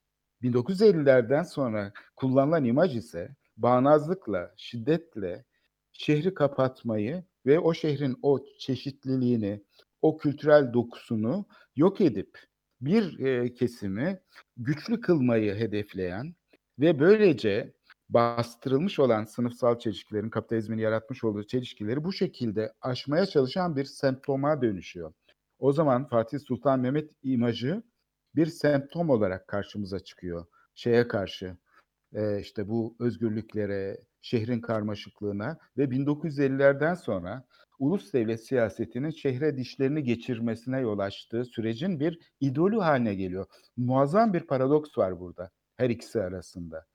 1950'lerden sonra kullanılan imaj ise bağnazlıkla, şiddetle şehri kapatmayı ve o şehrin o çeşitliliğini, o kültürel dokusunu yok edip bir e, kesimi güçlü kılmayı hedefleyen ve böylece bastırılmış olan sınıfsal çelişkilerin, kapitalizmin yaratmış olduğu çelişkileri bu şekilde aşmaya çalışan bir semptoma dönüşüyor. O zaman Fatih Sultan Mehmet imajı bir semptom olarak karşımıza çıkıyor. Şeye karşı, işte bu özgürlüklere, şehrin karmaşıklığına ve 1950'lerden sonra ulus devlet siyasetinin şehre dişlerini geçirmesine yol açtığı sürecin bir idolü haline geliyor. Muazzam bir paradoks var burada her ikisi arasında.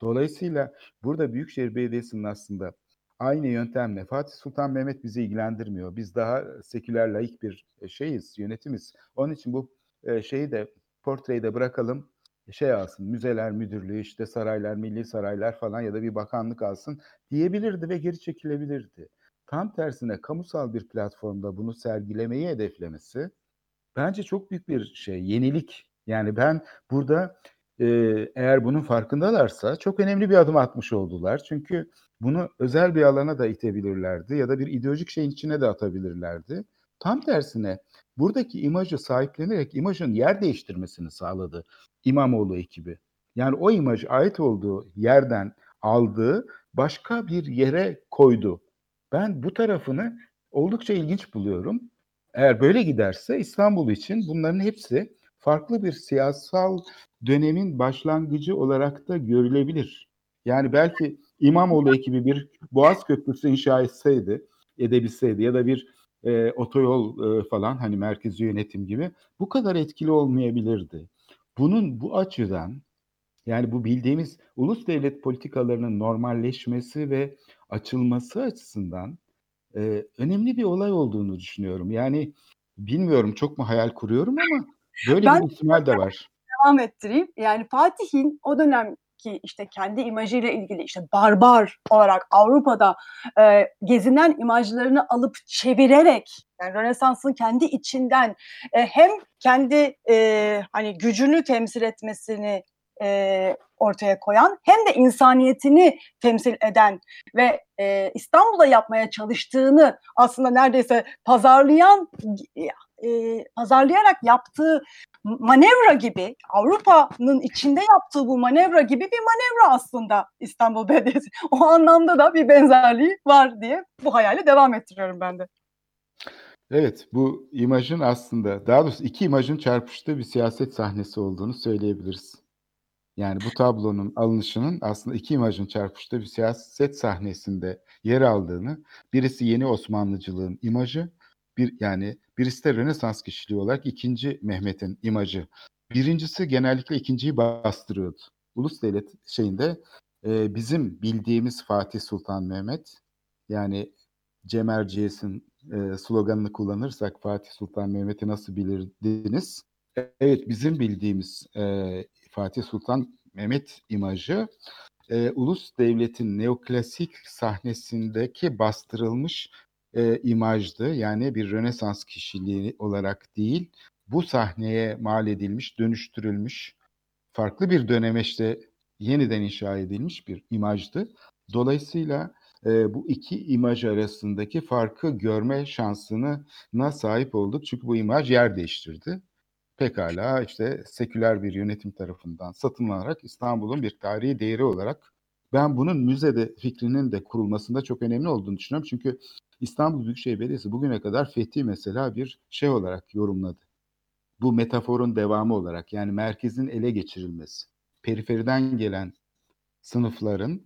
Dolayısıyla burada Büyükşehir Belediyesi'nin aslında aynı yöntemle Fatih Sultan Mehmet bizi ilgilendirmiyor. Biz daha seküler laik bir e, şeyiz, yönetimiz. Onun için bu e, şeyi de portreyi de bırakalım şey alsın, müzeler müdürlüğü, işte saraylar, milli saraylar falan ya da bir bakanlık alsın diyebilirdi ve geri çekilebilirdi. Tam tersine kamusal bir platformda bunu sergilemeyi hedeflemesi bence çok büyük bir şey, yenilik. Yani ben burada e, eğer bunun farkındalarsa çok önemli bir adım atmış oldular. Çünkü bunu özel bir alana da itebilirlerdi ya da bir ideolojik şeyin içine de atabilirlerdi. Tam tersine buradaki imajı sahiplenerek imajın yer değiştirmesini sağladı İmamoğlu ekibi. Yani o imaj ait olduğu yerden aldığı başka bir yere koydu. Ben bu tarafını oldukça ilginç buluyorum. Eğer böyle giderse İstanbul için bunların hepsi farklı bir siyasal dönemin başlangıcı olarak da görülebilir. Yani belki İmamoğlu ekibi bir Boğaz Köprüsü inşa etseydi, edebilseydi ya da bir e, otoyol e, falan hani merkezi yönetim gibi bu kadar etkili olmayabilirdi. Bunun bu açıdan yani bu bildiğimiz ulus devlet politikalarının normalleşmesi ve açılması açısından e, önemli bir olay olduğunu düşünüyorum. Yani bilmiyorum çok mu hayal kuruyorum ama böyle ben, bir ihtimal de var. Devam ettireyim. Yani Fatih'in o dönem ki işte kendi imajıyla ilgili işte barbar olarak Avrupa'da e, gezinen imajlarını alıp çevirerek yani Rönesans'ın kendi içinden e, hem kendi e, hani gücünü temsil etmesini e, ortaya koyan hem de insaniyetini temsil eden ve e, İstanbul'da yapmaya çalıştığını aslında neredeyse pazarlayan e, pazarlayarak yaptığı manevra gibi Avrupa'nın içinde yaptığı bu manevra gibi bir manevra aslında İstanbul Belediyesi. O anlamda da bir benzerliği var diye bu hayali devam ettiriyorum ben de. Evet, bu imajın aslında, daha doğrusu iki imajın çarpıştığı bir siyaset sahnesi olduğunu söyleyebiliriz. Yani bu tablonun alınışının aslında iki imajın çarpıştığı bir siyaset sahnesinde yer aldığını, birisi yeni Osmanlıcılığın imajı, bir yani birisi de Rönesans kişiliği olarak ikinci Mehmet'in imajı. Birincisi genellikle ikinciyi bastırıyordu. Ulus devlet şeyinde e, bizim bildiğimiz Fatih Sultan Mehmet yani Cem Erciyes'in e, sloganını kullanırsak Fatih Sultan Mehmet'i nasıl bilirdiniz? Evet bizim bildiğimiz e, Fatih Sultan Mehmet imajı e, ulus devletin neoklasik sahnesindeki bastırılmış e, imajdı. Yani bir Rönesans kişiliği olarak değil, bu sahneye mal edilmiş, dönüştürülmüş, farklı bir dönemeçte yeniden inşa edilmiş bir imajdı. Dolayısıyla e, bu iki imaj arasındaki farkı görme şansına sahip olduk. Çünkü bu imaj yer değiştirdi. Pekala işte seküler bir yönetim tarafından satın alarak İstanbul'un bir tarihi değeri olarak ben bunun müzede fikrinin de kurulmasında çok önemli olduğunu düşünüyorum. Çünkü İstanbul Büyükşehir Belediyesi bugüne kadar fethi mesela bir şey olarak yorumladı. Bu metaforun devamı olarak yani merkezin ele geçirilmesi, periferiden gelen sınıfların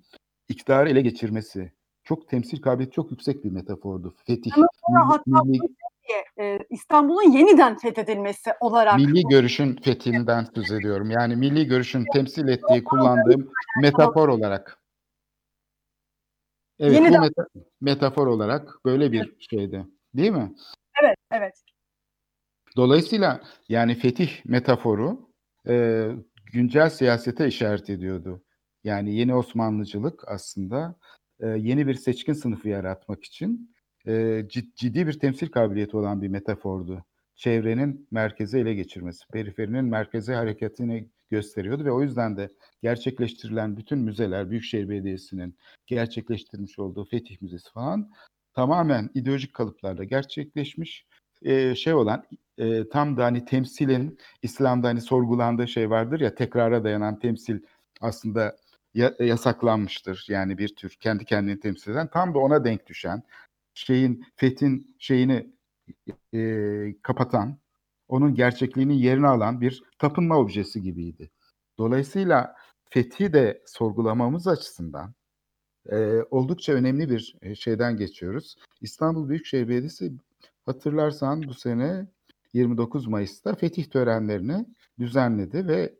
iktidarı ele geçirmesi çok temsil kabiliyeti çok yüksek bir metafordu. Fetih. Milli, e, İstanbul'un yeniden fethedilmesi olarak. Milli görüşün fethinden söz ediyorum. Yani milli görüşün temsil ettiği, kullandığım metafor olarak. Evet, Yeniden. bu meta, metafor olarak böyle bir şeydi. Değil mi? Evet, evet. Dolayısıyla yani fetih metaforu e, güncel siyasete işaret ediyordu. Yani yeni Osmanlıcılık aslında e, yeni bir seçkin sınıfı yaratmak için e, ciddi bir temsil kabiliyeti olan bir metafordu. Çevrenin merkeze ele geçirmesi, periferinin merkeze hareketini gösteriyordu ve o yüzden de gerçekleştirilen bütün müzeler, Büyükşehir Belediyesi'nin gerçekleştirmiş olduğu Fetih Müzesi falan tamamen ideolojik kalıplarla gerçekleşmiş e, şey olan e, tam da hani temsilin İslam'da hani sorgulandığı şey vardır ya tekrara dayanan temsil aslında ya, yasaklanmıştır. Yani bir tür kendi kendini temsil eden tam da ona denk düşen şeyin Fethin şeyini e, kapatan onun gerçekliğinin yerini alan bir tapınma objesi gibiydi. Dolayısıyla fethi de sorgulamamız açısından e, oldukça önemli bir şeyden geçiyoruz. İstanbul Büyükşehir Belediyesi hatırlarsan bu sene 29 Mayıs'ta fetih törenlerini düzenledi ve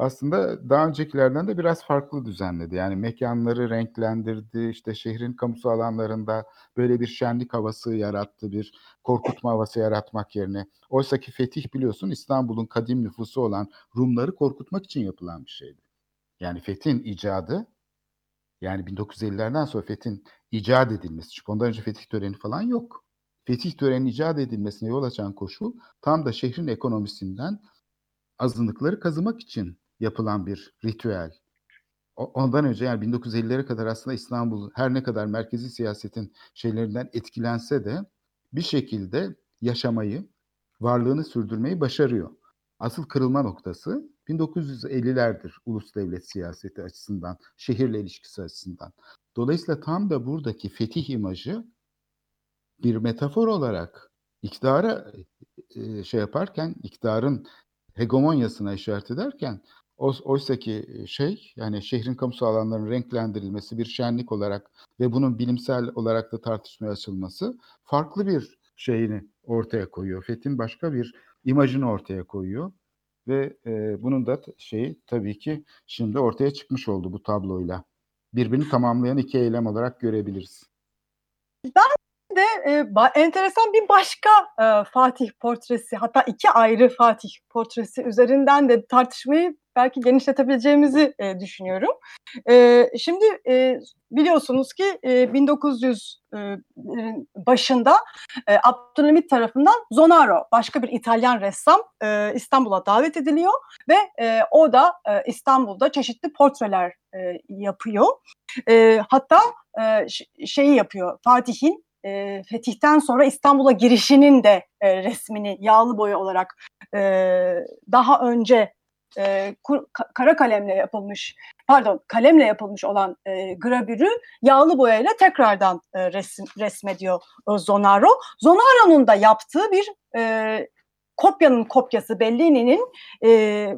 aslında daha öncekilerden de biraz farklı düzenledi. Yani mekanları renklendirdi, işte şehrin kamusu alanlarında böyle bir şenlik havası yarattı, bir korkutma havası yaratmak yerine. Oysa ki fetih biliyorsun İstanbul'un kadim nüfusu olan Rumları korkutmak için yapılan bir şeydi. Yani fethin icadı, yani 1950'lerden sonra fethin icat edilmesi, çünkü ondan önce fetih töreni falan yok. Fetih töreninin icat edilmesine yol açan koşul tam da şehrin ekonomisinden azınlıkları kazımak için yapılan bir ritüel. Ondan önce yani 1950'lere kadar aslında İstanbul her ne kadar merkezi siyasetin şeylerinden etkilense de bir şekilde yaşamayı, varlığını sürdürmeyi başarıyor. Asıl kırılma noktası 1950'lerdir ulus devlet siyaseti açısından, şehirle ilişkisi açısından. Dolayısıyla tam da buradaki fetih imajı bir metafor olarak iktidara e, şey yaparken, iktidarın hegemonyasına işaret ederken oysa ki şey yani şehrin kamusal alanlarının renklendirilmesi bir şenlik olarak ve bunun bilimsel olarak da tartışmaya açılması farklı bir şeyini ortaya koyuyor. Fethin başka bir imajını ortaya koyuyor ve e, bunun da şeyi tabii ki şimdi ortaya çıkmış oldu bu tabloyla. Birbirini tamamlayan iki eylem olarak görebiliriz. Ben de e, enteresan bir başka e, Fatih portresi hatta iki ayrı Fatih portresi üzerinden de tartışmayı belki genişletebileceğimizi e, düşünüyorum. E, şimdi e, biliyorsunuz ki e, 1900 e, başında e, Abdülhamit tarafından Zonaro başka bir İtalyan ressam e, İstanbul'a davet ediliyor ve e, o da e, İstanbul'da çeşitli portreler e, yapıyor. E, hatta e, şeyi yapıyor Fatih'in e, fetihten sonra İstanbul'a girişinin de e, resmini yağlı boya olarak e, daha önce e, kur, kara kalemle yapılmış pardon kalemle yapılmış olan e, gravürü yağlı boyayla tekrardan e, resim, resmediyor e, Zonaro. Zonaro'nun da yaptığı bir e, kopyanın kopyası Bellini'nin e,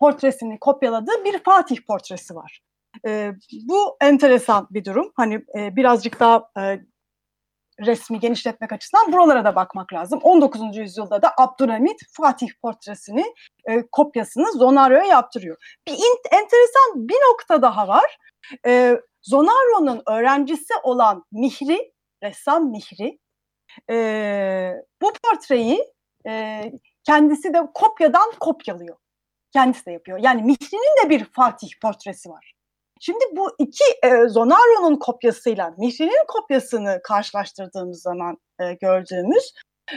portresini kopyaladığı bir Fatih portresi var. E, bu enteresan bir durum. Hani e, birazcık daha e, resmi genişletmek açısından buralara da bakmak lazım. 19. yüzyılda da Abdülhamit Fatih portresini, e, kopyasını Zonaro'ya yaptırıyor. Bir in, enteresan bir nokta daha var. E, Zonaro'nun öğrencisi olan Mihri, ressam Mihri, e, bu portreyi e, kendisi de kopyadan kopyalıyor. Kendisi de yapıyor. Yani Mihri'nin de bir Fatih portresi var. Şimdi bu iki e, Zonaro'nun kopyasıyla Mihri'nin kopyasını karşılaştırdığımız zaman e, gördüğümüz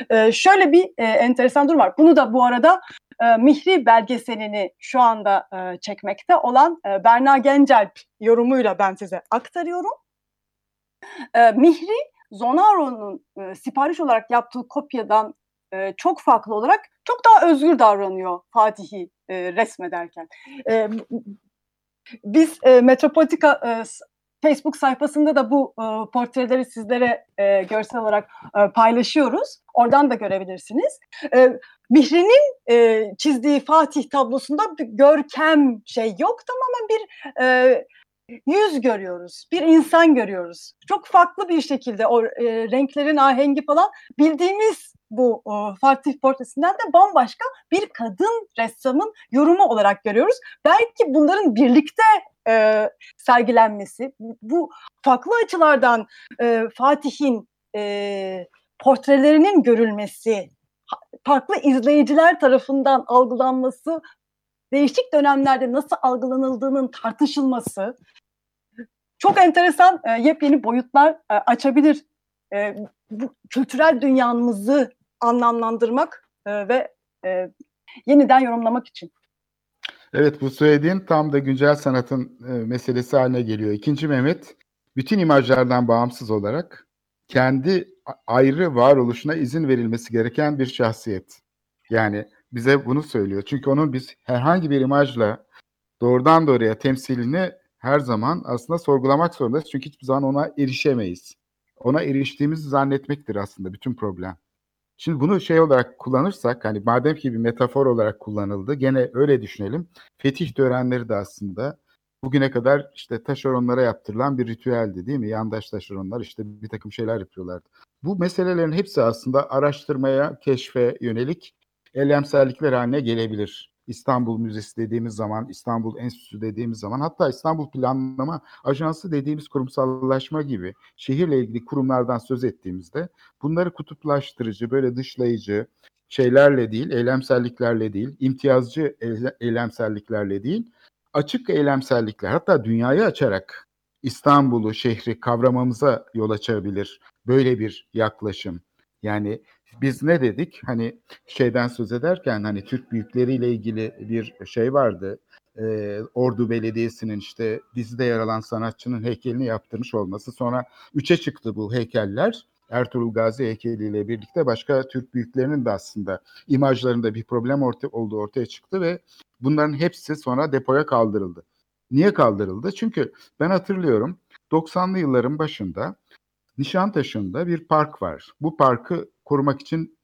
e, şöyle bir e, enteresan durum var. Bunu da bu arada e, Mihri belgeselini şu anda e, çekmekte olan e, Berna Gencelp yorumuyla ben size aktarıyorum. E, Mihri Zonaro'nun e, sipariş olarak yaptığı kopyadan e, çok farklı olarak çok daha özgür davranıyor Fatih'i e, resmederken. E, biz e, Metropolitika e, Facebook sayfasında da bu e, portreleri sizlere e, görsel olarak e, paylaşıyoruz. Oradan da görebilirsiniz. E, Mihri'nin e, çizdiği Fatih tablosunda bir görkem şey yok. Tamamen bir e, yüz görüyoruz, bir insan görüyoruz. Çok farklı bir şekilde o e, renklerin ahengi falan bildiğimiz bu e, Fatih portresinden de bambaşka bir kadın ressamın yorumu olarak görüyoruz. Belki bunların birlikte e, sergilenmesi, bu farklı açılardan e, Fatih'in e, portrelerinin görülmesi, farklı izleyiciler tarafından algılanması, değişik dönemlerde nasıl algılanıldığının tartışılması çok enteresan e, yepyeni boyutlar e, açabilir e, bu kültürel dünyamızı anlamlandırmak e, ve e, yeniden yorumlamak için. Evet bu söylediğin tam da güncel sanatın e, meselesi haline geliyor. İkinci Mehmet bütün imajlardan bağımsız olarak kendi ayrı varoluşuna izin verilmesi gereken bir şahsiyet. Yani bize bunu söylüyor. Çünkü onun biz herhangi bir imajla doğrudan doğruya temsilini her zaman aslında sorgulamak zorundayız. Çünkü hiçbir zaman ona erişemeyiz. Ona eriştiğimizi zannetmektir aslında bütün problem. Şimdi bunu şey olarak kullanırsak hani madem ki bir metafor olarak kullanıldı gene öyle düşünelim. Fetih törenleri de aslında bugüne kadar işte taşeronlara yaptırılan bir ritüeldi değil mi? Yandaş taşeronlar işte bir takım şeyler yapıyorlardı. Bu meselelerin hepsi aslında araştırmaya, keşfe yönelik eylemsellikler haline gelebilir. İstanbul Müzesi dediğimiz zaman, İstanbul Enstitüsü dediğimiz zaman hatta İstanbul Planlama Ajansı dediğimiz kurumsallaşma gibi şehirle ilgili kurumlardan söz ettiğimizde bunları kutuplaştırıcı, böyle dışlayıcı şeylerle değil, eylemselliklerle değil, imtiyazcı eylemselliklerle değil, açık eylemsellikler hatta dünyayı açarak İstanbul'u, şehri kavramamıza yol açabilir böyle bir yaklaşım. Yani biz ne dedik? Hani şeyden söz ederken hani Türk büyükleriyle ilgili bir şey vardı. Ee, Ordu Belediyesi'nin işte dizide yer alan sanatçının heykelini yaptırmış olması. Sonra üçe çıktı bu heykeller. Ertuğrul Gazi heykeliyle birlikte başka Türk büyüklerinin de aslında imajlarında bir problem orta, olduğu ortaya çıktı ve bunların hepsi sonra depoya kaldırıldı. Niye kaldırıldı? Çünkü ben hatırlıyorum 90'lı yılların başında Nişantaşı'nda bir park var. Bu parkı korumak için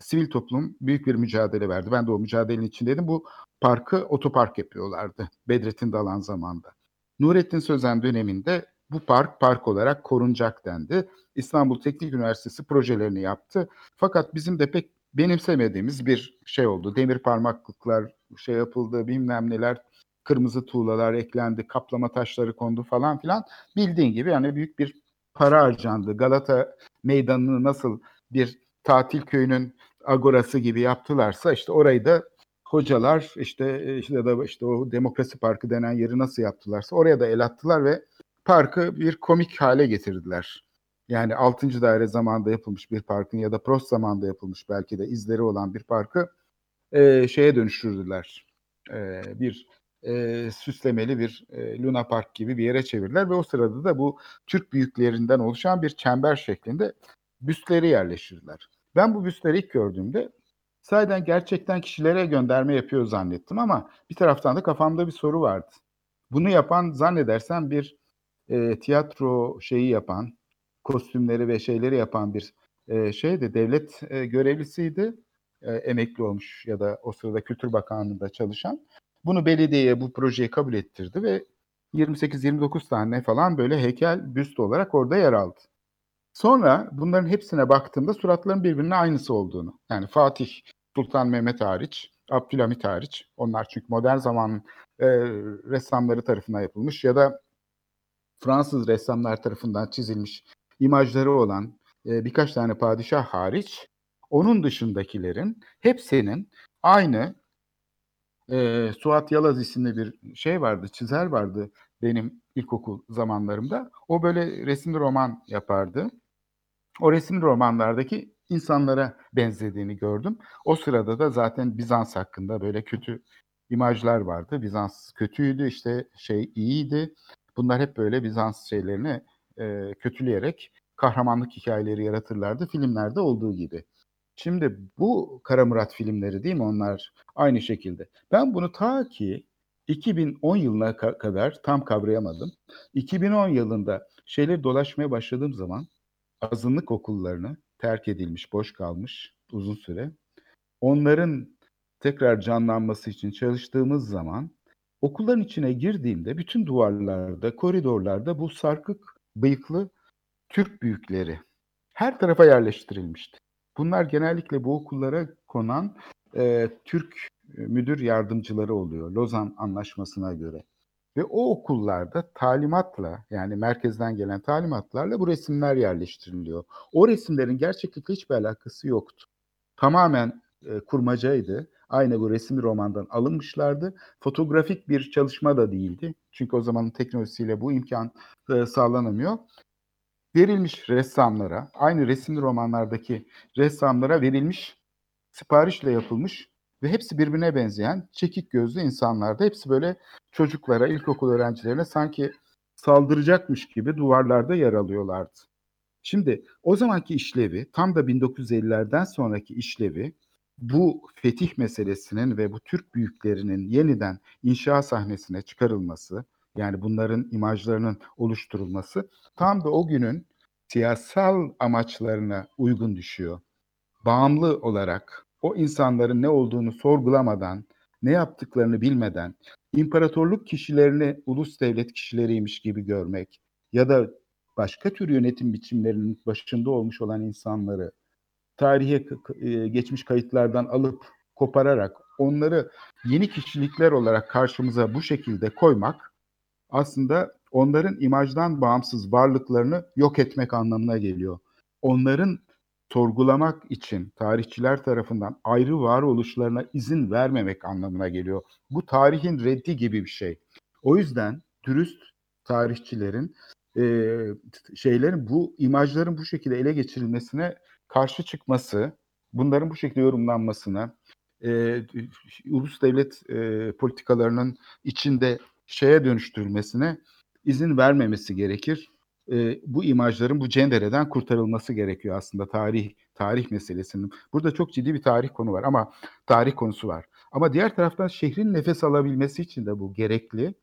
sivil toplum büyük bir mücadele verdi. Ben de o mücadelenin içindeydim. Bu parkı otopark yapıyorlardı Bedrettin Dalan zamanında. Nurettin Sözen döneminde bu park park olarak korunacak dendi. İstanbul Teknik Üniversitesi projelerini yaptı. Fakat bizim de pek benimsemediğimiz bir şey oldu. Demir parmaklıklar şey yapıldı, bilmem neler, kırmızı tuğlalar eklendi, kaplama taşları kondu falan filan. Bildiğin gibi yani büyük bir para harcandı. Galata meydanını nasıl bir tatil köyünün agorası gibi yaptılarsa işte orayı da hocalar işte işte da işte o demokrasi parkı denen yeri nasıl yaptılarsa oraya da el attılar ve parkı bir komik hale getirdiler. Yani 6. daire zamanında yapılmış bir parkın ya da Prost zamanında yapılmış belki de izleri olan bir parkı e, şeye dönüştürdüler. E, bir e, süslemeli bir e, Luna Park gibi bir yere çevirdiler ve o sırada da bu Türk büyüklerinden oluşan bir çember şeklinde büstleri yerleştirdiler. Ben bu büstleri ilk gördüğümde sayeden gerçekten kişilere gönderme yapıyor zannettim ama bir taraftan da kafamda bir soru vardı. Bunu yapan zannedersem bir e, tiyatro şeyi yapan, kostümleri ve şeyleri yapan bir e, şeydi, devlet e, görevlisiydi. E, emekli olmuş ya da o sırada Kültür Bakanlığı'nda çalışan. Bunu belediyeye bu projeyi kabul ettirdi ve 28-29 tane falan böyle heykel büst olarak orada yer aldı. Sonra bunların hepsine baktığımda suratların birbirine aynısı olduğunu. Yani Fatih Sultan Mehmet hariç, Abdülhamit hariç. Onlar çünkü modern zamanın e, ressamları tarafından yapılmış ya da Fransız ressamlar tarafından çizilmiş imajları olan e, birkaç tane padişah hariç onun dışındakilerin hepsinin aynı e, Suat Yalaz isimli bir şey vardı, çizer vardı benim ilkokul zamanlarımda. O böyle resimli roman yapardı. O resimli romanlardaki insanlara benzediğini gördüm. O sırada da zaten Bizans hakkında böyle kötü imajlar vardı. Bizans kötüydü, işte şey iyiydi. Bunlar hep böyle Bizans şeylerini e, kötüleyerek kahramanlık hikayeleri yaratırlardı filmlerde olduğu gibi. Şimdi bu Kara Murat filmleri değil mi onlar aynı şekilde. Ben bunu ta ki 2010 yılına ka- kadar tam kavrayamadım. 2010 yılında şeyleri dolaşmaya başladığım zaman azınlık okullarını terk edilmiş, boş kalmış uzun süre. Onların tekrar canlanması için çalıştığımız zaman okulların içine girdiğimde bütün duvarlarda, koridorlarda bu sarkık bıyıklı Türk büyükleri her tarafa yerleştirilmişti. Bunlar genellikle bu okullara konan e, Türk müdür yardımcıları oluyor Lozan Anlaşması'na göre. Ve o okullarda talimatla yani merkezden gelen talimatlarla bu resimler yerleştiriliyor. O resimlerin gerçeklikle hiçbir alakası yoktu. Tamamen e, kurmacaydı. Aynı bu resimli romandan alınmışlardı. Fotoğrafik bir çalışma da değildi. Çünkü o zamanın teknolojisiyle bu imkan e, sağlanamıyor. verilmiş ressamlara, aynı resimli romanlardaki ressamlara verilmiş, siparişle yapılmış ve hepsi birbirine benzeyen çekik gözlü insanlardı. Hepsi böyle çocuklara, ilkokul öğrencilerine sanki saldıracakmış gibi duvarlarda yer alıyorlardı. Şimdi o zamanki işlevi, tam da 1950'lerden sonraki işlevi bu fetih meselesinin ve bu Türk büyüklerinin yeniden inşa sahnesine çıkarılması, yani bunların imajlarının oluşturulması tam da o günün siyasal amaçlarına uygun düşüyor. Bağımlı olarak o insanların ne olduğunu sorgulamadan, ne yaptıklarını bilmeden, imparatorluk kişilerini ulus devlet kişileriymiş gibi görmek ya da başka tür yönetim biçimlerinin başında olmuş olan insanları tarihe e, geçmiş kayıtlardan alıp kopararak onları yeni kişilikler olarak karşımıza bu şekilde koymak aslında onların imajdan bağımsız varlıklarını yok etmek anlamına geliyor. Onların sorgulamak için tarihçiler tarafından ayrı varoluşlarına izin vermemek anlamına geliyor. Bu tarihin reddi gibi bir şey. O yüzden dürüst tarihçilerin e, şeylerin bu imajların bu şekilde ele geçirilmesine karşı çıkması, bunların bu şekilde yorumlanmasına, e, ulus devlet e, politikalarının içinde şeye dönüştürülmesine izin vermemesi gerekir. E, bu imajların bu cendereden kurtarılması gerekiyor aslında tarih tarih meselesinin. Burada çok ciddi bir tarih konu var ama tarih konusu var. Ama diğer taraftan şehrin nefes alabilmesi için de bu gerekli.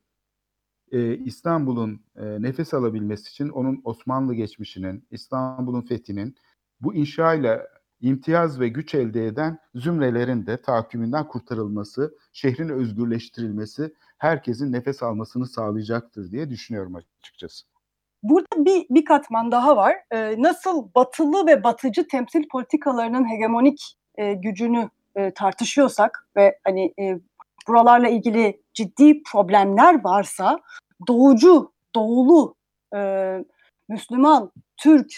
Ee, İstanbul'un e, nefes alabilmesi için onun Osmanlı geçmişinin, İstanbul'un fethinin bu inşayla imtiyaz ve güç elde eden zümrelerin de tahakkümünden kurtarılması, şehrin özgürleştirilmesi herkesin nefes almasını sağlayacaktır diye düşünüyorum açıkçası. Burada bir, bir katman daha var. Ee, nasıl batılı ve batıcı temsil politikalarının hegemonik e, gücünü e, tartışıyorsak ve hani e, buralarla ilgili ciddi problemler varsa doğucu, doğulu, e, Müslüman, Türk,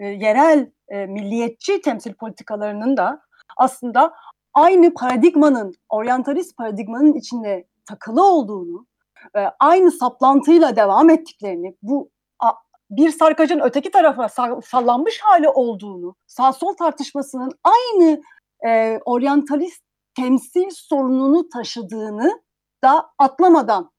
e, yerel, e, milliyetçi temsil politikalarının da aslında aynı paradigmanın, oryantalist paradigmanın içinde takılı olduğunu, e, aynı saplantıyla devam ettiklerini, bu bir sarkacın öteki tarafa sallanmış hali olduğunu, sağ sol tartışmasının aynı e, oryantalist temsil sorununu taşıdığını da atlamadan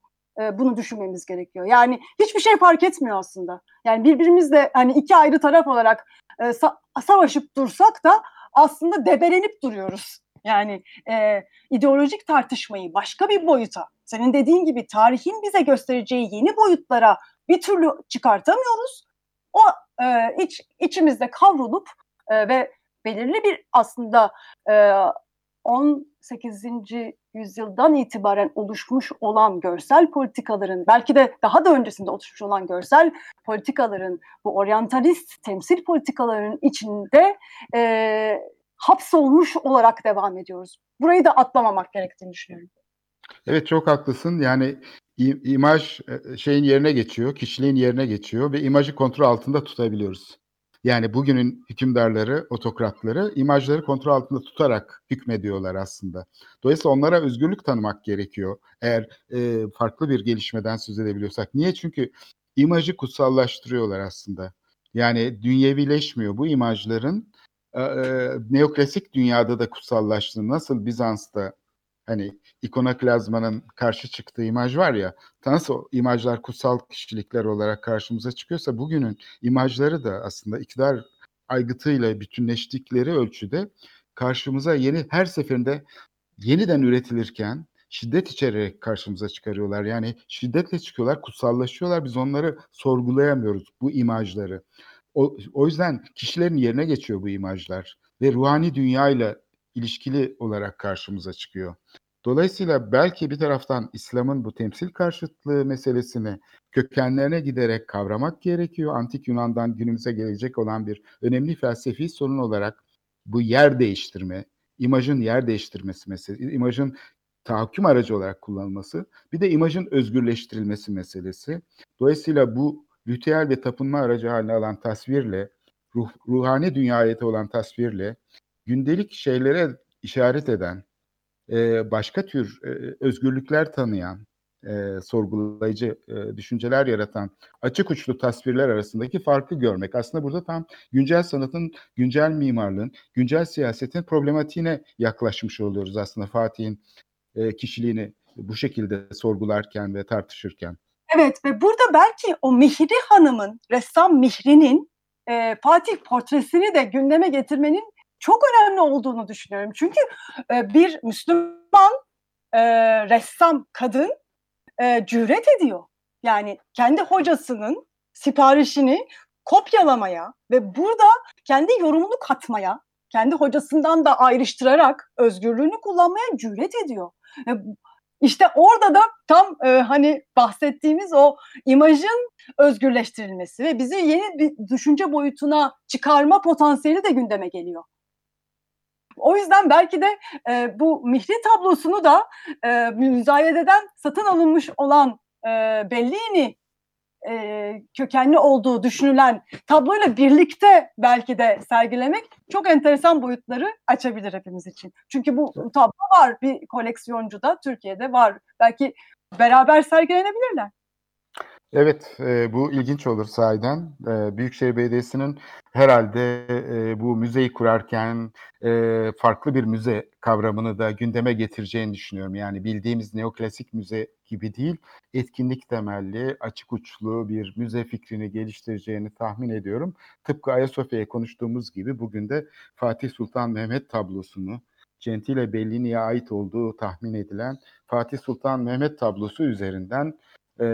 e, bunu düşünmemiz gerekiyor. Yani hiçbir şey fark etmiyor aslında. Yani birbirimizle hani iki ayrı taraf olarak e, sa- savaşıp dursak da aslında debelenip duruyoruz. Yani e, ideolojik tartışmayı başka bir boyuta, senin dediğin gibi tarihin bize göstereceği yeni boyutlara bir türlü çıkartamıyoruz. O e, iç içimizde kavrulup e, ve belirli bir aslında e, 18. yüzyıldan itibaren oluşmuş olan görsel politikaların, belki de daha da öncesinde oluşmuş olan görsel politikaların, bu oryantalist temsil politikalarının içinde e, hapsolmuş olarak devam ediyoruz. Burayı da atlamamak gerektiğini düşünüyorum. Evet çok haklısın. Yani imaj e, şeyin yerine geçiyor, kişiliğin yerine geçiyor ve imajı kontrol altında tutabiliyoruz. Yani bugünün hükümdarları, otokratları imajları kontrol altında tutarak hükmediyorlar aslında. Dolayısıyla onlara özgürlük tanımak gerekiyor. Eğer e, farklı bir gelişmeden söz edebiliyorsak. Niye? Çünkü imajı kutsallaştırıyorlar aslında. Yani dünyevileşmiyor. Bu imajların e, e neoklasik dünyada da kutsallaştığını nasıl Bizans'ta hani ikonoklazmanın karşı çıktığı imaj var ya nasıl imajlar kutsal kişilikler olarak karşımıza çıkıyorsa bugünün imajları da aslında iktidar aygıtıyla bütünleştikleri ölçüde karşımıza yeni her seferinde yeniden üretilirken şiddet içererek karşımıza çıkarıyorlar. Yani şiddetle çıkıyorlar, kutsallaşıyorlar. Biz onları sorgulayamıyoruz bu imajları. O, o yüzden kişilerin yerine geçiyor bu imajlar ve ruhani dünyayla ilişkili olarak karşımıza çıkıyor. Dolayısıyla belki bir taraftan İslam'ın bu temsil karşıtlığı meselesini kökenlerine giderek kavramak gerekiyor. Antik Yunan'dan günümüze gelecek olan bir önemli felsefi sorun olarak bu yer değiştirme, imajın yer değiştirmesi meselesi, imajın tahakküm aracı olarak kullanılması, bir de imajın özgürleştirilmesi meselesi. Dolayısıyla bu ritüel ve tapınma aracı haline alan tasvirle, ruh, ruhani dünyaya olan tasvirle, gündelik şeylere işaret eden, e, başka tür e, özgürlükler tanıyan, e, sorgulayıcı düşünceler yaratan açık uçlu tasvirler arasındaki farkı görmek. Aslında burada tam güncel sanatın, güncel mimarlığın, güncel siyasetin problematiğine yaklaşmış oluyoruz aslında Fatih'in kişiliğini bu şekilde sorgularken ve tartışırken. Evet ve burada belki o Mihri Hanım'ın, ressam Mihri'nin e, Fatih portresini de gündeme getirmenin çok önemli olduğunu düşünüyorum. Çünkü e, bir Müslüman e, ressam kadın e, cüret ediyor. Yani kendi hocasının siparişini kopyalamaya ve burada kendi yorumunu katmaya, kendi hocasından da ayrıştırarak özgürlüğünü kullanmaya cüret ediyor. E, işte orada da tam e, hani bahsettiğimiz o imajın özgürleştirilmesi ve bizi yeni bir düşünce boyutuna çıkarma potansiyeli de gündeme geliyor. O yüzden belki de e, bu Mihri tablosunu da e, müzayededen satın alınmış olan e, Bellini e, kökenli olduğu düşünülen tabloyla birlikte belki de sergilemek çok enteresan boyutları açabilir hepimiz için. Çünkü bu tablo var bir koleksiyoncu da Türkiye'de var. Belki beraber sergilenebilirler. Evet, e, bu ilginç olur sahiden. E, Büyükşehir Belediyesi'nin herhalde e, bu müzeyi kurarken e, farklı bir müze kavramını da gündeme getireceğini düşünüyorum. Yani bildiğimiz neoklasik müze gibi değil, etkinlik temelli, açık uçlu bir müze fikrini geliştireceğini tahmin ediyorum. Tıpkı Ayasofya'ya konuştuğumuz gibi bugün de Fatih Sultan Mehmet tablosunu, Gentile Bellini'ye ait olduğu tahmin edilen Fatih Sultan Mehmet tablosu üzerinden e,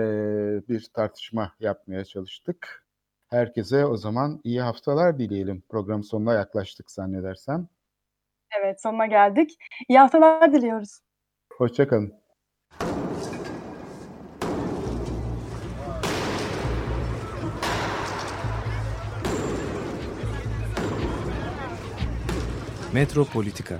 bir tartışma yapmaya çalıştık. Herkese o zaman iyi haftalar dileyelim. Program sonuna yaklaştık zannedersem. Evet sonuna geldik. İyi haftalar diliyoruz. Hoşçakalın. Metropolitika